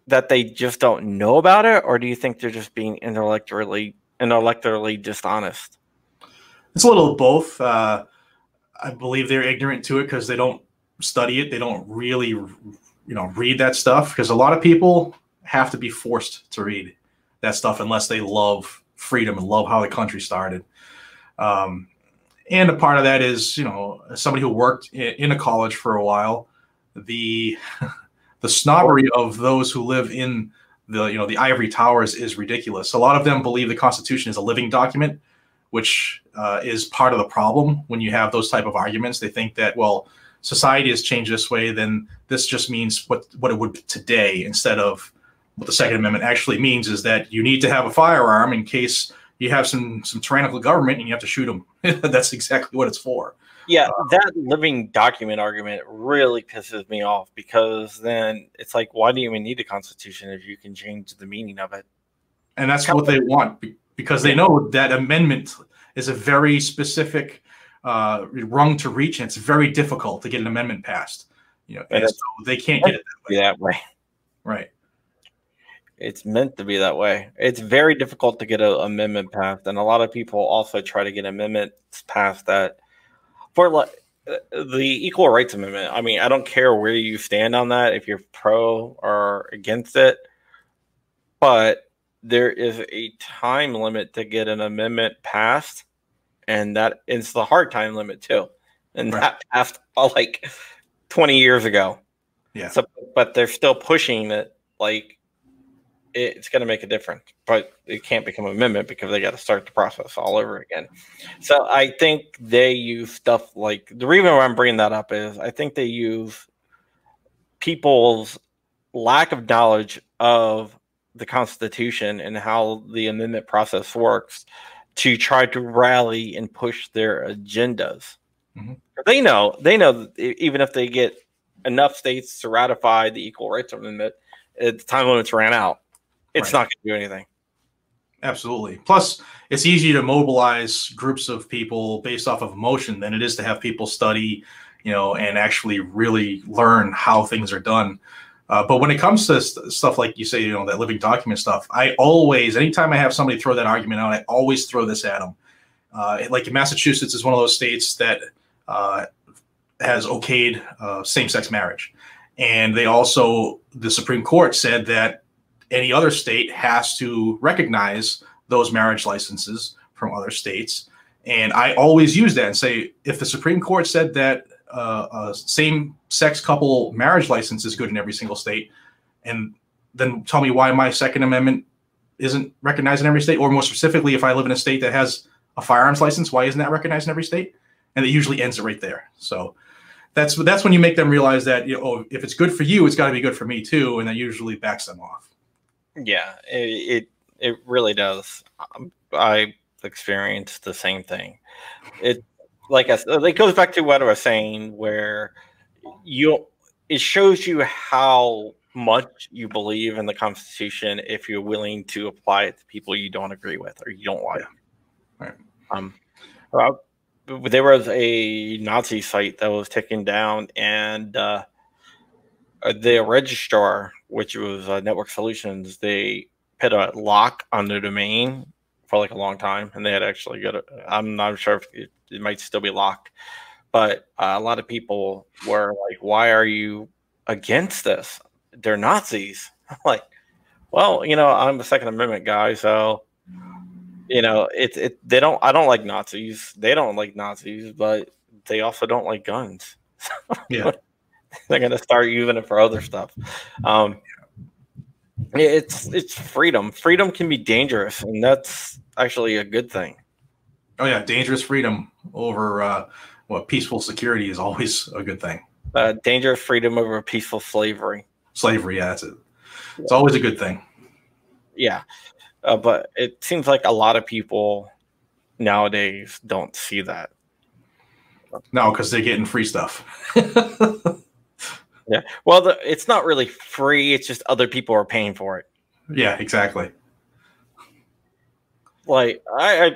that they just don't know about it, or do you think they're just being intellectually intellectually dishonest? It's a little of both. Uh, I believe they're ignorant to it because they don't study it. They don't really, you know, read that stuff. Because a lot of people have to be forced to read that stuff unless they love freedom and love how the country started. Um, and a part of that is you know somebody who worked in a college for a while the the snobbery of those who live in the you know the ivory towers is ridiculous a lot of them believe the constitution is a living document which uh, is part of the problem when you have those type of arguments they think that well society has changed this way then this just means what what it would be today instead of what the second amendment actually means is that you need to have a firearm in case you have some some tyrannical government and you have to shoot them. That's exactly what it's for. Yeah, uh, that living document argument really pisses me off because then it's like, why do you even need a constitution if you can change the meaning of it? And that's what they want because they know that amendment is a very specific uh, rung to reach, and it's very difficult to get an amendment passed. You know, and so they can't get it that way. That way. Right. It's meant to be that way. It's very difficult to get an amendment passed, and a lot of people also try to get amendments passed that for like the equal rights amendment. I mean, I don't care where you stand on that, if you're pro or against it, but there is a time limit to get an amendment passed, and that is the hard time limit too. And right. that passed uh, like 20 years ago. Yeah. So, but they're still pushing it like it's going to make a difference, but it can't become an amendment because they got to start the process all over again. So I think they use stuff like the reason why I'm bringing that up is I think they use people's lack of knowledge of the Constitution and how the amendment process works to try to rally and push their agendas. Mm-hmm. They know, they know, even if they get enough states to ratify the Equal Rights Amendment, the time limits ran out it's right. not going to do anything. Absolutely. Plus, it's easier to mobilize groups of people based off of emotion than it is to have people study, you know, and actually really learn how things are done. Uh, but when it comes to st- stuff like you say, you know, that living document stuff, I always, anytime I have somebody throw that argument out, I always throw this at them. Uh, like Massachusetts is one of those states that uh, has okayed uh, same-sex marriage, and they also the Supreme Court said that any other state has to recognize those marriage licenses from other states. And I always use that and say, if the Supreme Court said that Uh, uh, a same-sex couple marriage license is good in every single state, and then tell me why my Second Amendment isn't recognized in every state, or more specifically, if I live in a state that has a firearms license, why isn't that recognized in every state? And it usually ends right there. So that's that's when you make them realize that you know, oh, if it's good for you, it's got to be good for me too, and that usually backs them off. Yeah, it it, it really does. I experienced the same thing. It like I, it goes back to what I was saying, where you it shows you how much you believe in the Constitution if you're willing to apply it to people you don't agree with or you don't like. Right. Um, well, there was a Nazi site that was taken down, and uh, the registrar, which was uh, Network Solutions, they put a lock on the domain for like a long time, and they had actually got. A, I'm not sure if it, it might still be locked, but uh, a lot of people were like, "Why are you against this? They're Nazis." I'm like, well, you know, I'm a Second Amendment guy, so you know, it's it. They don't. I don't like Nazis. They don't like Nazis, but they also don't like guns. Yeah, they're gonna start using it for other stuff. Um, it's it's freedom. Freedom can be dangerous, and that's actually a good thing. Oh yeah, dangerous freedom over uh, what peaceful security is always a good thing. Uh, dangerous freedom over peaceful slavery. Slavery, yeah, that's it. It's always a good thing. Yeah, uh, but it seems like a lot of people nowadays don't see that. No, because they're getting free stuff. yeah. Well, the, it's not really free. It's just other people are paying for it. Yeah, exactly. Like I, I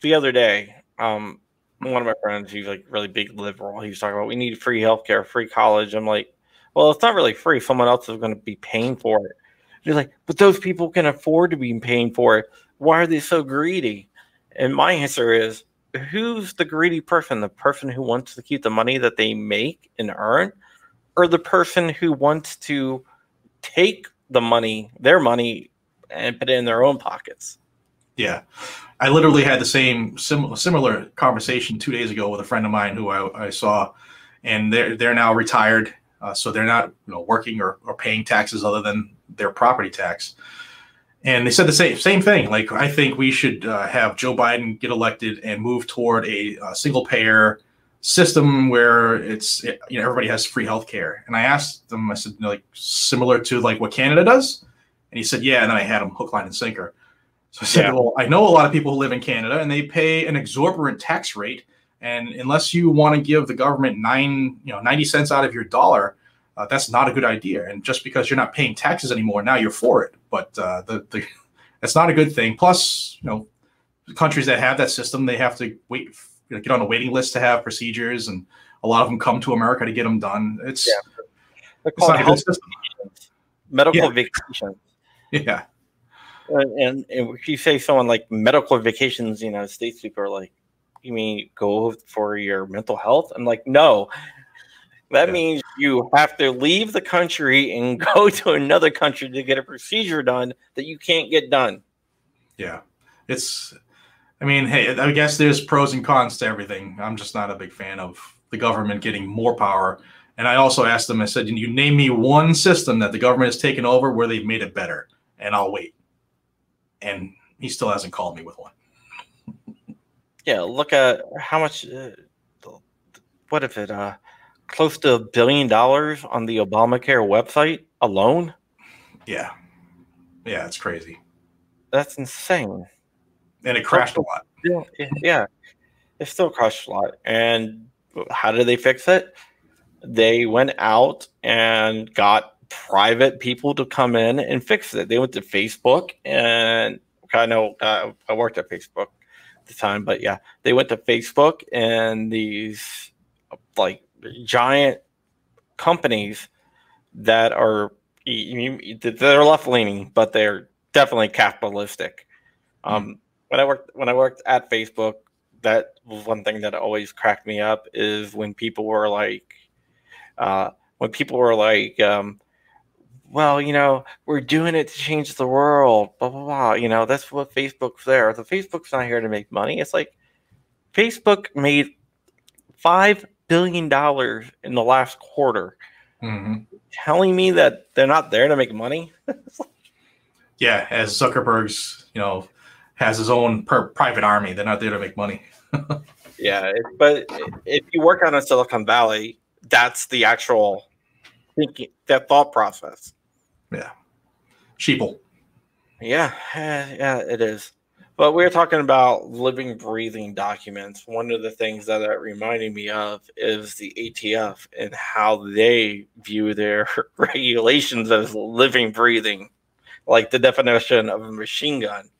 the other day, um, one of my friends, he's like really big liberal. He was talking about we need free healthcare, free college. I'm like, well, it's not really free. Someone else is going to be paying for it. You're like, but those people can afford to be paying for it. Why are they so greedy? And my answer is, who's the greedy person? The person who wants to keep the money that they make and earn, or the person who wants to take the money, their money, and put it in their own pockets? Yeah. I literally had the same sim- similar conversation two days ago with a friend of mine who I, I saw, and they're they're now retired, uh, so they're not you know working or, or paying taxes other than their property tax. And they said the same same thing. Like I think we should uh, have Joe Biden get elected and move toward a, a single payer system where it's it, you know everybody has free health care. And I asked them, I said like similar to like what Canada does, and he said yeah. And then I had him hook, line, and sinker. So I said, yeah. well, I know a lot of people who live in Canada and they pay an exorbitant tax rate. And unless you want to give the government nine, you know, 90 cents out of your dollar, uh, that's not a good idea. And just because you're not paying taxes anymore, now you're for it. But uh, the, the that's not a good thing. Plus, you know, countries that have that system, they have to wait, you know, get on a waiting list to have procedures, and a lot of them come to America to get them done. It's, yeah. it's not a good system. Medical yeah. vacations. Yeah. Uh, and, and if you say someone like medical vacations you know, United States, people are like, you mean go for your mental health? I'm like, no, that yeah. means you have to leave the country and go to another country to get a procedure done that you can't get done. Yeah. It's, I mean, hey, I guess there's pros and cons to everything. I'm just not a big fan of the government getting more power. And I also asked them, I said, you name me one system that the government has taken over where they've made it better, and I'll wait. And he still hasn't called me with one. Yeah, look at how much. Uh, what if it? Uh, close to a billion dollars on the Obamacare website alone. Yeah. Yeah, it's crazy. That's insane. And it crashed a lot. Yeah. It still crashed a lot. And how did they fix it? They went out and got private people to come in and fix it. They went to Facebook and I know uh, I worked at Facebook at the time, but yeah, they went to Facebook and these like giant companies that are they're left leaning, but they're definitely capitalistic. Mm. Um, when I worked when I worked at Facebook, that was one thing that always cracked me up is when people were like, uh, when people were like, um, well, you know, we're doing it to change the world, blah blah blah. You know, that's what Facebook's there. The Facebook's not here to make money. It's like Facebook made five billion dollars in the last quarter. Mm-hmm. Telling me that they're not there to make money. yeah, as Zuckerberg's, you know, has his own per- private army. They're not there to make money. yeah, but if you work on a Silicon Valley, that's the actual thinking, that thought process. Yeah. sheeple. Yeah, yeah, it is. But we are talking about living, breathing documents. One of the things that that reminded me of is the ATF and how they view their regulations as living, breathing, like the definition of a machine gun.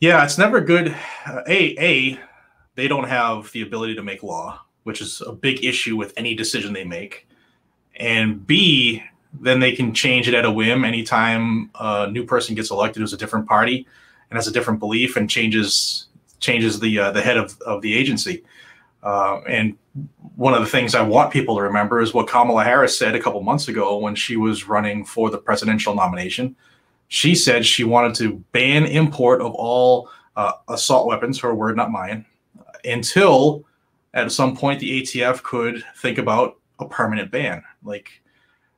Yeah, it's never good. Uh, a a they don't have the ability to make law, which is a big issue with any decision they make. And B, then they can change it at a whim anytime a new person gets elected who's a different party and has a different belief and changes changes the uh, the head of, of the agency. Uh, and one of the things I want people to remember is what Kamala Harris said a couple months ago when she was running for the presidential nomination. She said she wanted to ban import of all uh, assault weapons, her word, not mine, until at some point the ATF could think about a permanent ban. Like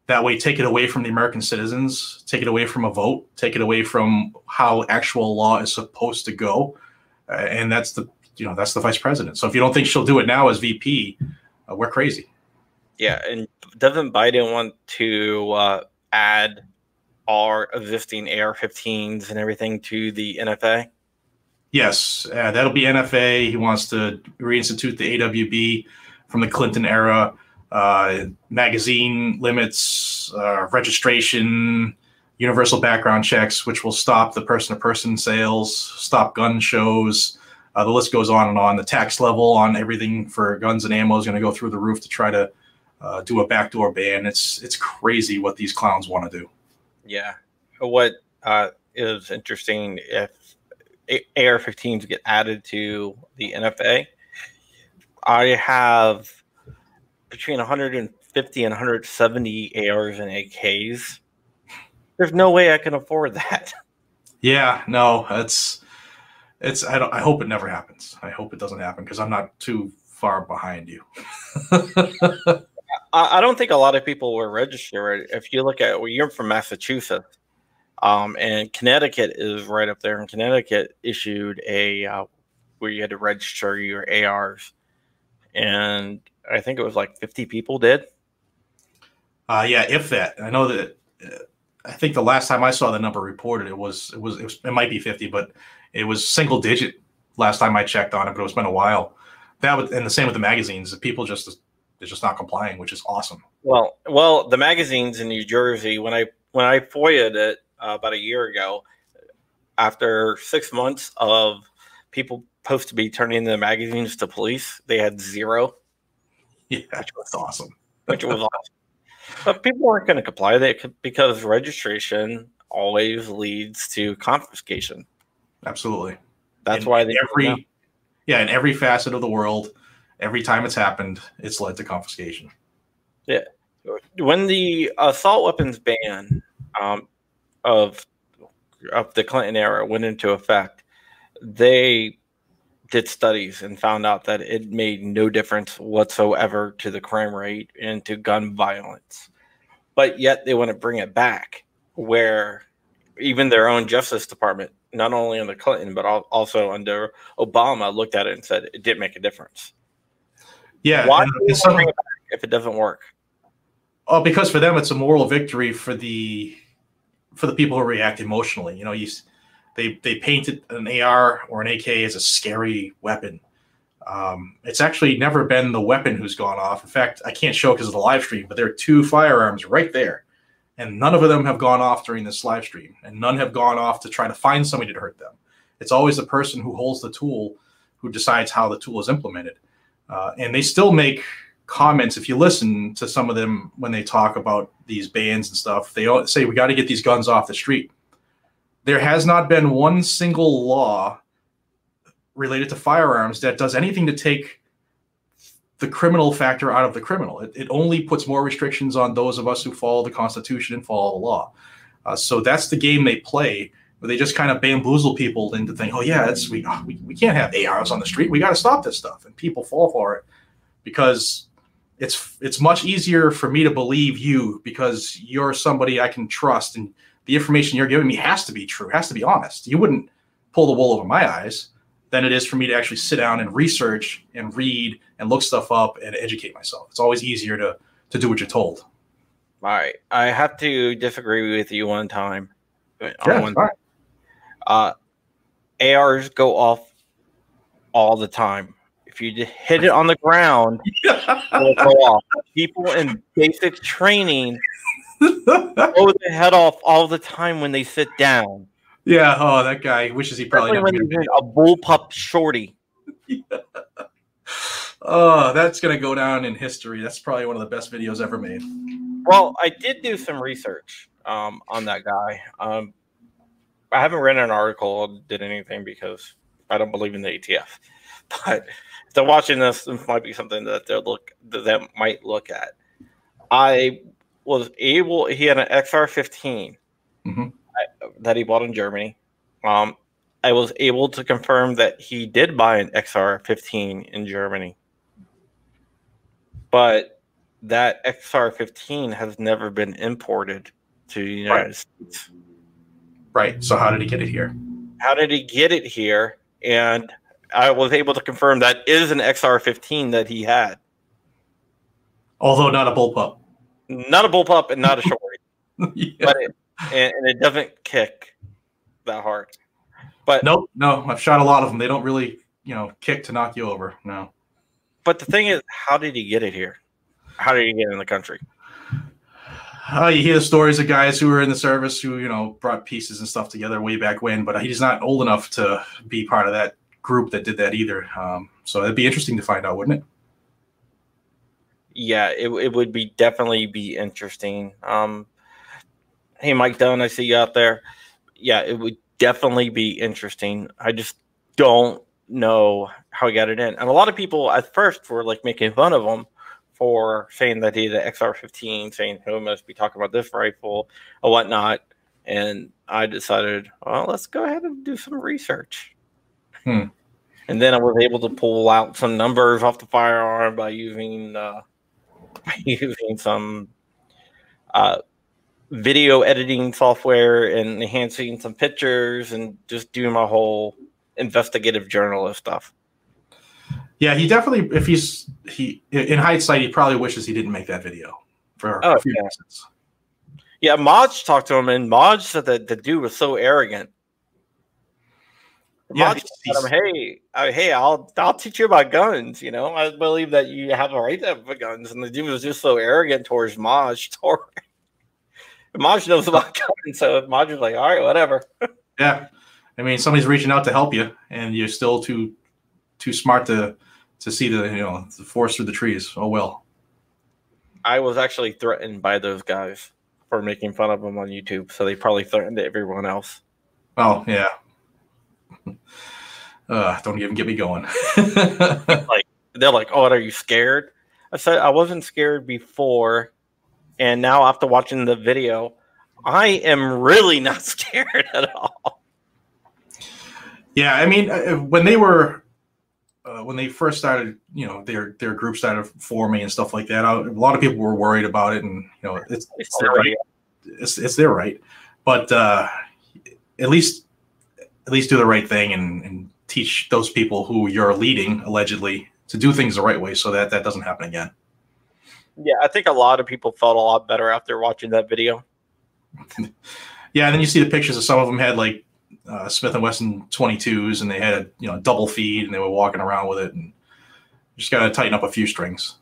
that way, take it away from the American citizens, take it away from a vote, take it away from how actual law is supposed to go. Uh, and that's the you know that's the vice president. So if you don't think she'll do it now as VP, uh, we're crazy. Yeah, and doesn't Biden want to uh, add our existing AR-15s and everything to the NFA? Yes, uh, that'll be NFA. He wants to reinstitute the AWB from the Clinton era. Uh, magazine limits, uh, registration, universal background checks, which will stop the person-to-person sales, stop gun shows. Uh, the list goes on and on. The tax level on everything for guns and ammo is going to go through the roof to try to uh, do a backdoor ban. It's it's crazy what these clowns want to do. Yeah, what uh, is interesting if AR-15s get added to the NFA. I have between 150 and 170 ARs and AKs. There's no way I can afford that. Yeah, no, it's it's. I don't. I hope it never happens. I hope it doesn't happen because I'm not too far behind you. I don't think a lot of people will register it. If you look at, well, you're from Massachusetts. Um, and Connecticut is right up there. And Connecticut issued a uh, where you had to register your ARs, and I think it was like 50 people did. Uh, yeah, if that. I know that. Uh, I think the last time I saw the number reported, it was it was it, was, it might be 50, but it was single digit last time I checked on it. But it's been a while. That was, and the same with the magazines. People just they're just not complying, which is awesome. Well, well, the magazines in New Jersey when I when I FOIA'd it uh, about a year ago. After six months of people supposed to be turning the magazines to police, they had zero. Yeah, which was awesome. which was awesome. But people weren't going to comply they, because registration always leads to confiscation. Absolutely. That's in why they every yeah in every facet of the world, every time it's happened, it's led to confiscation. Yeah. When the assault weapons ban um, of of the Clinton era went into effect, they did studies and found out that it made no difference whatsoever to the crime rate and to gun violence. But yet they want to bring it back where even their own Justice Department, not only under Clinton, but also under Obama, looked at it and said it didn't make a difference. Yeah. Why bring it back if it doesn't work? Oh, because for them it's a moral victory for the for the people who react emotionally. You know, you they they painted an AR or an AK as a scary weapon. Um, it's actually never been the weapon who's gone off. In fact, I can't show because of the live stream, but there are two firearms right there, and none of them have gone off during this live stream, and none have gone off to try to find somebody to hurt them. It's always the person who holds the tool who decides how the tool is implemented, uh, and they still make comments, if you listen to some of them when they talk about these bans and stuff, they all say we got to get these guns off the street. There has not been one single law related to firearms that does anything to take the criminal factor out of the criminal. It, it only puts more restrictions on those of us who follow the Constitution and follow the law. Uh, so that's the game they play, where they just kind of bamboozle people into thinking, "Oh yeah, it's we, we we can't have ARs on the street. We got to stop this stuff," and people fall for it because it's it's much easier for me to believe you because you're somebody I can trust and the information you're giving me has to be true, has to be honest. You wouldn't pull the wool over my eyes than it is for me to actually sit down and research and read and look stuff up and educate myself. It's always easier to to do what you're told. All right, I have to disagree with you one time. on Yeah, one- uh, ARs go off all the time. If you hit it on the ground, it'll go off. People in basic training blow their head off all the time when they sit down. yeah. Oh, that guy wishes he probably never when made a bullpup shorty. Oh, that's gonna go down in history. That's probably one of the best videos ever made. Well, I did do some research um, on that guy. Um, I haven't read an article or did anything because I don't believe in the ATF. But if they're watching this, this might be something that they look that they might look at. I was able. He had an XR15 Mhm. That he bought in Germany. Um, I was able to confirm that he did buy an XR15 in Germany, but that XR15 has never been imported to the United Right. States. Right. So how did he get it here? How did he get it here? And I was able to confirm that is an XR15 that he had, Although not a bullpup. Not a bullpup and not a shorty, yeah. but it, and, and it doesn't kick that hard. But Nope. No, I've shot a lot of them. They don't really, you know, kick to knock you over. No. but the thing is, how did he get it here? How did he get in the country? Uh, you hear the stories of guys who were in the service who, you know, brought pieces and stuff together way back when, but he's not old enough to be part of that group that did that either. Um, so it'd be interesting to find out, wouldn't it? Yeah, it, it would be definitely be interesting. Um, hey, Mike Dunn, I see you out there. Yeah, it would definitely be interesting. I just don't know how he got it in. And a lot of people at first were like making fun of him for saying that he had an XR15, saying who must be talking about this rifle or whatnot. And I decided, well, let's go ahead and do some research. Hmm. And then I was able to pull out some numbers off the firearm by using uh, using some uh, video editing software and enhancing some pictures and just doing my whole investigative journalist stuff. Yeah, he definitely. If he's he in hindsight, he probably wishes he didn't make that video for Oh, a few yeah. reasons. Yeah, Maj talked to him, and Maj said that the dude was so arrogant. Yeah, him, "Hey, uh, hey, I'll I'll teach you about guns. You know, I believe that you have a right to have guns." And the dude was just so arrogant towards Maj. Toward Maj knows about guns, so Maj was like, "All right, whatever." Yeah, I mean, somebody's reaching out to help you, and you're still too too smart to to see the you know the forest through the trees. Oh well. I was actually threatened by those guys for making fun of them on YouTube, so they probably threatened everyone else. Oh yeah. Uh, don't even get me going. Like they're like, "Oh, are you scared?" I said, "I wasn't scared before, and now after watching the video, I am really not scared at all." yeah, I mean, uh, when they were uh, when they first started, you know, their their group started forming and stuff like that. I, a lot of people were worried about it, and you know, it's it's their right. It's, it's their right, but uh, at least at least do the right thing and, and teach those people who you're leading allegedly to do things the right way, so that that doesn't happen again. Yeah, I think a lot of people felt a lot better after watching that video. Yeah, and then you see the pictures of some of them had like uh, Smith and Wesson 22s, and they had a you know double feed, and they were walking around with it, and just got to tighten up a few strings.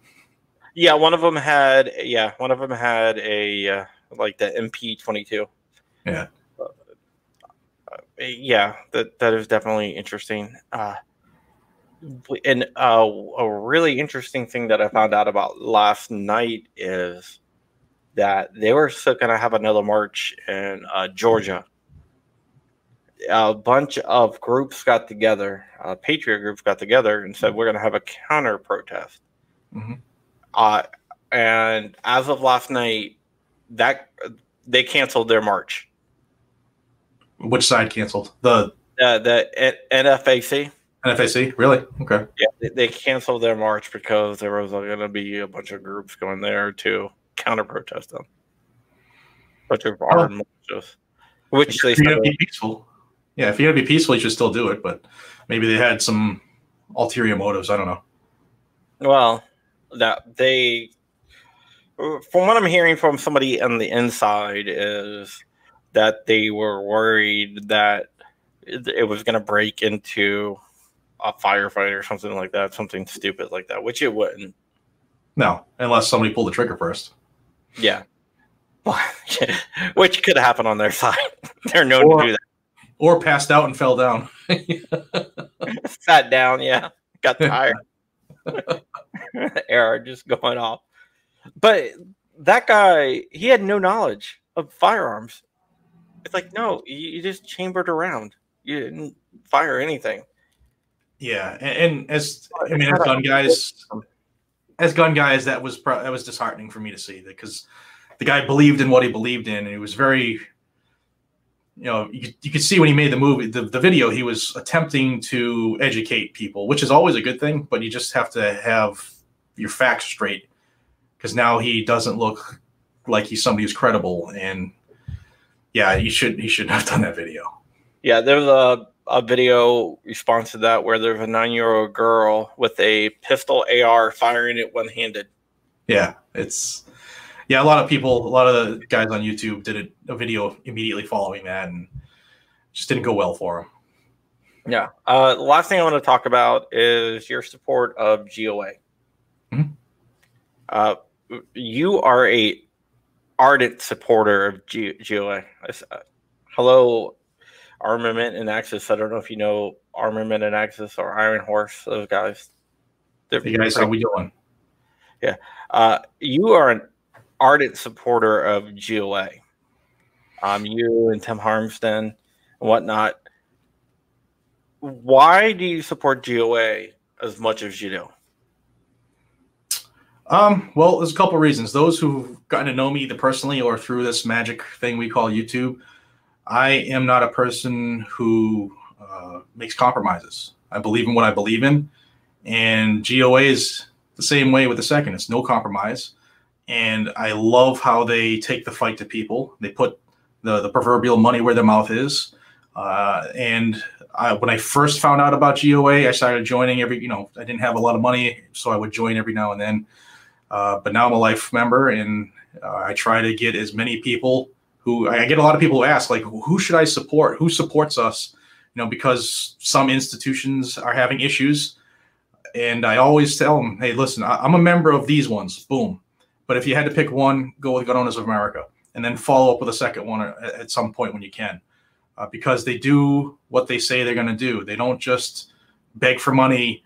Yeah, one of them had yeah, one of them had a uh, like the MP twenty two. Yeah. Yeah, that that is definitely interesting. Uh, and uh, a really interesting thing that I found out about last night is that they were still going to have another march in uh, Georgia. A bunch of groups got together, uh, patriot groups got together, and said we're going to have a counter protest. Mhm. Uh, and as of last night, that they canceled their march. Which side canceled? The Uh, the NFAC, NFAC? Really? Okay. yeah, they, they canceled their march because there was going to be a bunch of groups going there to counter protest them. bunch of armed marches, which they said, be peaceful. Yeah, if you're gonna be peaceful, you should still do it. But maybe they had some ulterior motives. I don't know. well, that they from what I'm hearing from somebody on the inside is that they were worried that it was going to break into a firefight or something like that, something stupid like that, which it wouldn't. No, unless somebody pulled the trigger first. Yeah. which could happen on their side. They're known or, to do that. Or passed out and fell down. Sat down, yeah. Got tired. Error just going off. But that guy, he had no knowledge of firearms. It's like, no, you, you just chambered around. You didn't fire anything. Yeah, and, and as I mean, as gun guys, as gun guys, that was pro- that was disheartening for me to see because the guy believed in what he believed in, and he was very, you know, you, you could see when he made the movie, the, the video, he was attempting to educate people, which is always a good thing, but you just have to have your facts straight because now he doesn't look like he's somebody who's credible, and yeah, he should he shouldn't have done that video. Yeah, there's a a video response to that where there's a nine year old girl with a pistol AR firing it one handed. Yeah, it's yeah. A lot of people, a lot of the guys on YouTube did a, a video immediately following that, and just didn't go well for them. Yeah. Uh, the last thing I want to talk about is your support of GOA. Mm-hmm. Uh, you are a ardent supporter of GOA. Uh, hello, Armament and Axis. I don't know if you know Armament and Axis or Iron Horse. Those guys. They're hey guys, how we doing? Yeah, uh, you are an ardent supporter of GOA. Um, you and Tim Harmsen and whatnot. Why do you support GOA as much as you do? Um, well, there's a couple reasons. Those who've gotten to know me either personally or through this magic thing we call YouTube, I am not a person who uh, makes compromises. I believe in what I believe in, and GOA is the same way with the second. It's no compromise, and I love how they take the fight to people. They put the the proverbial money where their mouth is, uh, and I, when I first found out about GOA, I started joining every. You know, I didn't have a lot of money, so I would join every now and then. Uh, but now I'm a life member, and uh, I try to get as many people who I get a lot of people who ask, like, who should I support? Who supports us? You know, because some institutions are having issues. And I always tell them, hey, listen, I'm a member of these ones. Boom. But if you had to pick one, go with Gun Owners of America and then follow up with a second one at, some point when you can. Uh, because they do what they say they're going to do. They don't just beg for money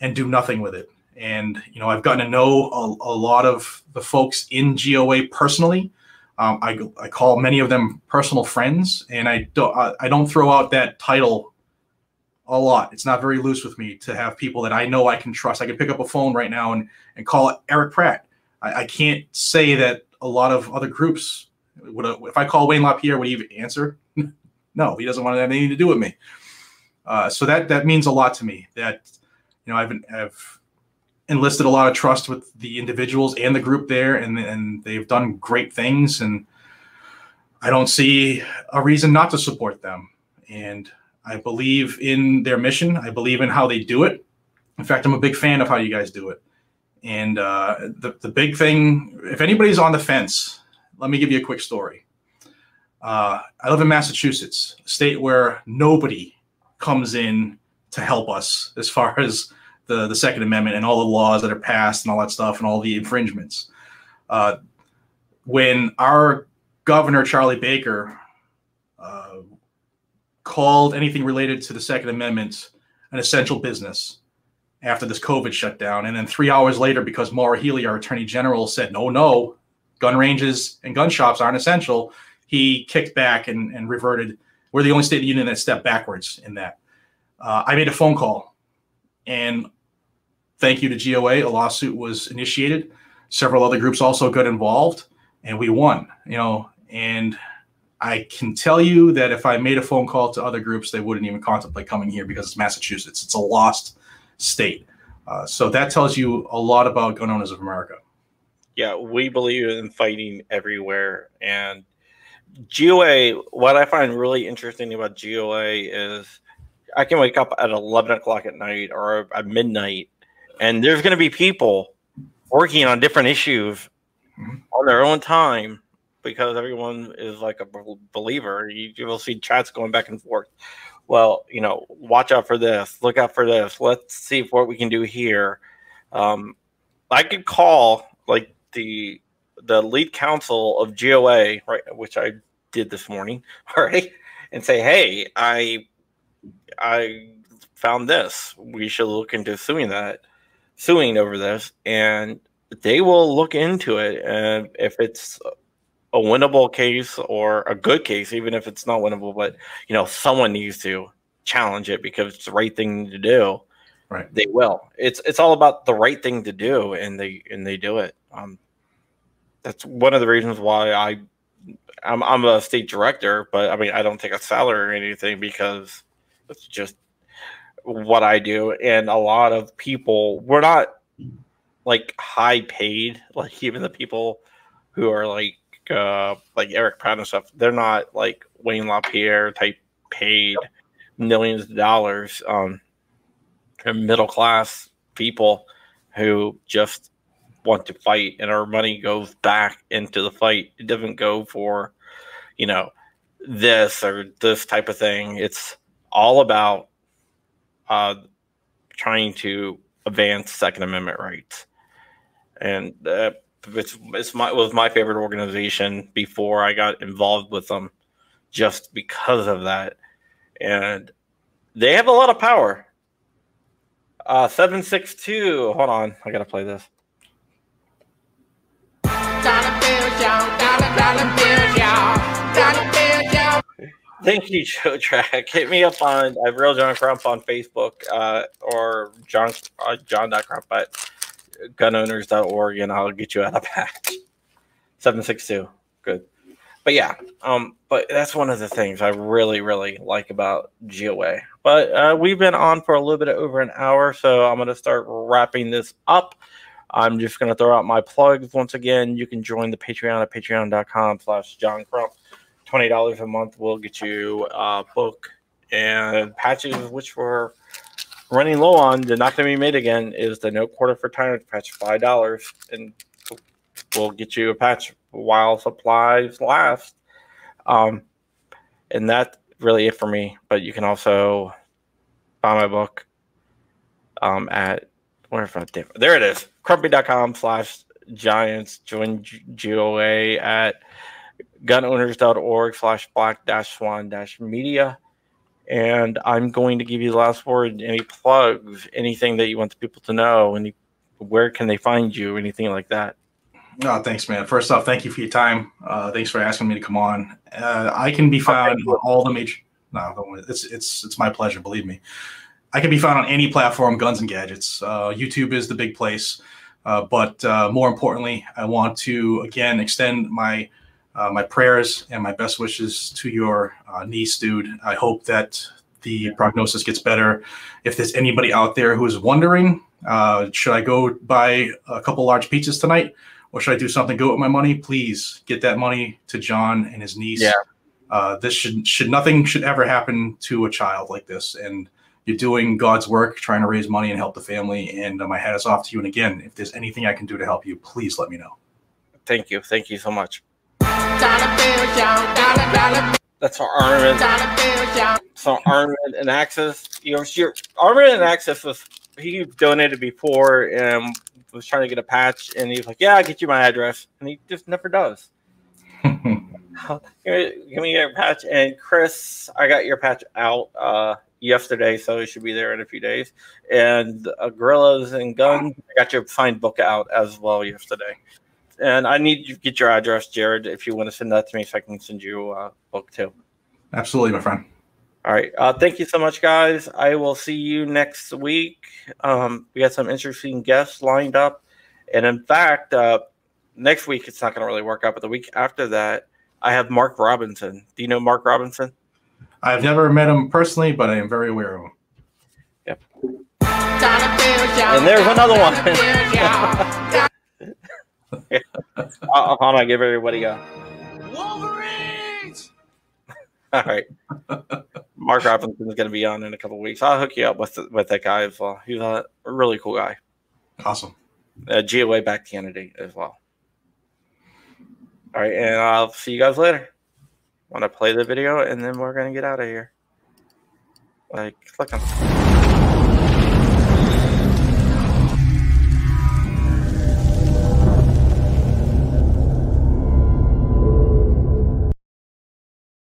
and do nothing with it. And, you know, I've gotten to know a, a lot of the folks in GOA personally um, I, I call many of them personal friends, and I don't I, I don't throw out that title a lot. It's not very loose with me to have people that I know I can trust. I can pick up a phone right now and and call Erich Pratt. I, I can't say that a lot of other groups would. If I call Wayne LaPierre, would he even answer? no, he doesn't want to have anything to do with me. Uh, so that that means a lot to me. That you know I've I've enlisted a lot of trust with the individuals and the group there, and and they've done great things. And I don't see a reason not to support them. And I believe in their mission. I believe in how they do it. In fact, I'm a big fan of how you guys do it. And uh, the the big thing, if anybody's on the fence, let me give you a quick story. Uh, I live in Massachusetts, a state where nobody comes in to help us as far as the the Second Amendment and all the laws that are passed and all that stuff and all the infringements. Uh, when our governor Charlie Baker uh, called anything related to the Second Amendment an essential business after this COVID shutdown, and then three hours later, because Maura Healey, our Attorney General, said no, no, gun ranges and gun shops aren't essential, he kicked back and, and reverted. We're the only state in the union that stepped backwards in that. Uh, I made a phone call and thank you to GOA, a lawsuit was initiated. Several other groups also got involved, and we won. You know, and I can tell you that if I made a phone call to other groups, they wouldn't even contemplate coming here because it's Massachusetts. It's a lost state. Uh, so that tells you a lot about Gun Owners of America. Yeah, we believe in fighting everywhere. And GOA, what I find really interesting about GOA is I can wake up at 11 o'clock at night or at midnight, and there's going to be people working on different issues mm-hmm. on their own time because everyone is like a believer. You, you will see chats going back and forth. Well, you know, watch out for this. Look out for this. Let's see what we can do here. Um, I could call like the the lead counsel of GOA, right, which I did this morning, all right, and say, hey, I I found this. We should look into suing that, suing over this, and they will look into it. And if it's a winnable case or a good case, even if it's not winnable, but you know, someone needs to challenge it because it's the right thing to do. Right. They will. It's it's all about the right thing to do, and they and they do it. Um, that's one of the reasons why I I'm I'm a state director, but I mean I don't take a salary or anything because it's just what I do. And a lot of people we're not like high paid, like even the people who are like uh like Erich Pratt and stuff, they're not like Wayne LaPierre type paid millions of dollars. Um middle class people who just want to fight and our money goes back into the fight. It doesn't go for, you know, this or this type of thing. It's all about uh, trying to advance Second Amendment rights. And uh, it's, it's my, was my favorite organization before I got involved with them just because of that. And they have a lot of power. Uh, 762. Hold on. I got to play this. Thank you, Joe Track. Hit me up on uh, Real John Crump on Facebook uh, or John uh, John.crump at gunowners.org and I'll get you out of patch. 762. Good. But yeah, um, but that's one of the things I really, really like about GOA. But uh, we've been on for a little bit over an hour, so I'm going to start wrapping this up. I'm just going to throw out my plugs once again. You can join the Patreon at patreon.com slash John Crump. $20 a month will get you a book and patches, which we're running low on. They're not going to be made again. Is the No Quarter for Tyrants patch $5 and we'll get you a patch while supplies last. Um, and that's really it for me. But you can also buy my book um, at where if I there it is crumpy.com slash giants join GOA at gunowners.org slash black dash swan dash media. And I'm going to give you the last word. Any plugs, anything that you want the people to know, any where can they find you, anything like that? Oh, thanks, man. First off, thank you for your time. Uh, thanks for asking me to come on. Uh, I can be found on all the major. No, it's it's it's my pleasure. Believe me. I can be found on any platform, Guns and Gadgets. Uh, YouTube is the big place. Uh, but uh, more importantly, I want to again extend my uh, my prayers and my best wishes to your uh, niece, dude. I hope that the prognosis gets better. If there's anybody out there who is wondering, uh, should I go buy a couple large pizzas tonight, or should I do something good with my money? Please get that money to John and his niece. Yeah. Uh, this should should nothing should ever happen to a child like this, and you're doing God's work, trying to raise money and help the family. And uh, my hat is off to you. And again, if there's anything I can do to help you, please let me know. Thank you. Thank you so much. That's for armament. So armament and access. You know, your armament and access was he donated before and was trying to get a patch, and he's like, "Yeah, I'll get you my address," and he just never does. Give me your patch, and Chris, I got your patch out. Uh, yesterday, so it should be there in a few days. And uh, Gorillas and Guns, I got your signed book out as well yesterday. And I need you to get your address, Jared, if you want to send that to me so I can send you a book too. Absolutely, my friend. All right. Uh, thank you so much, guys. I will see you next week. Um, we got some interesting guests lined up. And in fact, uh, next week it's not going to really work out, but the week after that, I have Mark Robinson. Do you know Mark Robinson? I've never met him personally, but I am very aware of him. Yep. And there's another one. Uh, hold on, give everybody a. Wolverines. All right. Mark Robinson is going to be on in a couple weeks. I'll hook you up with with that guy as well. He's a really cool guy. Awesome. A GOA back candidate as well. All right, and I'll see you guys later. Want to play the video, and then we're gonna get out of here. Like, click on.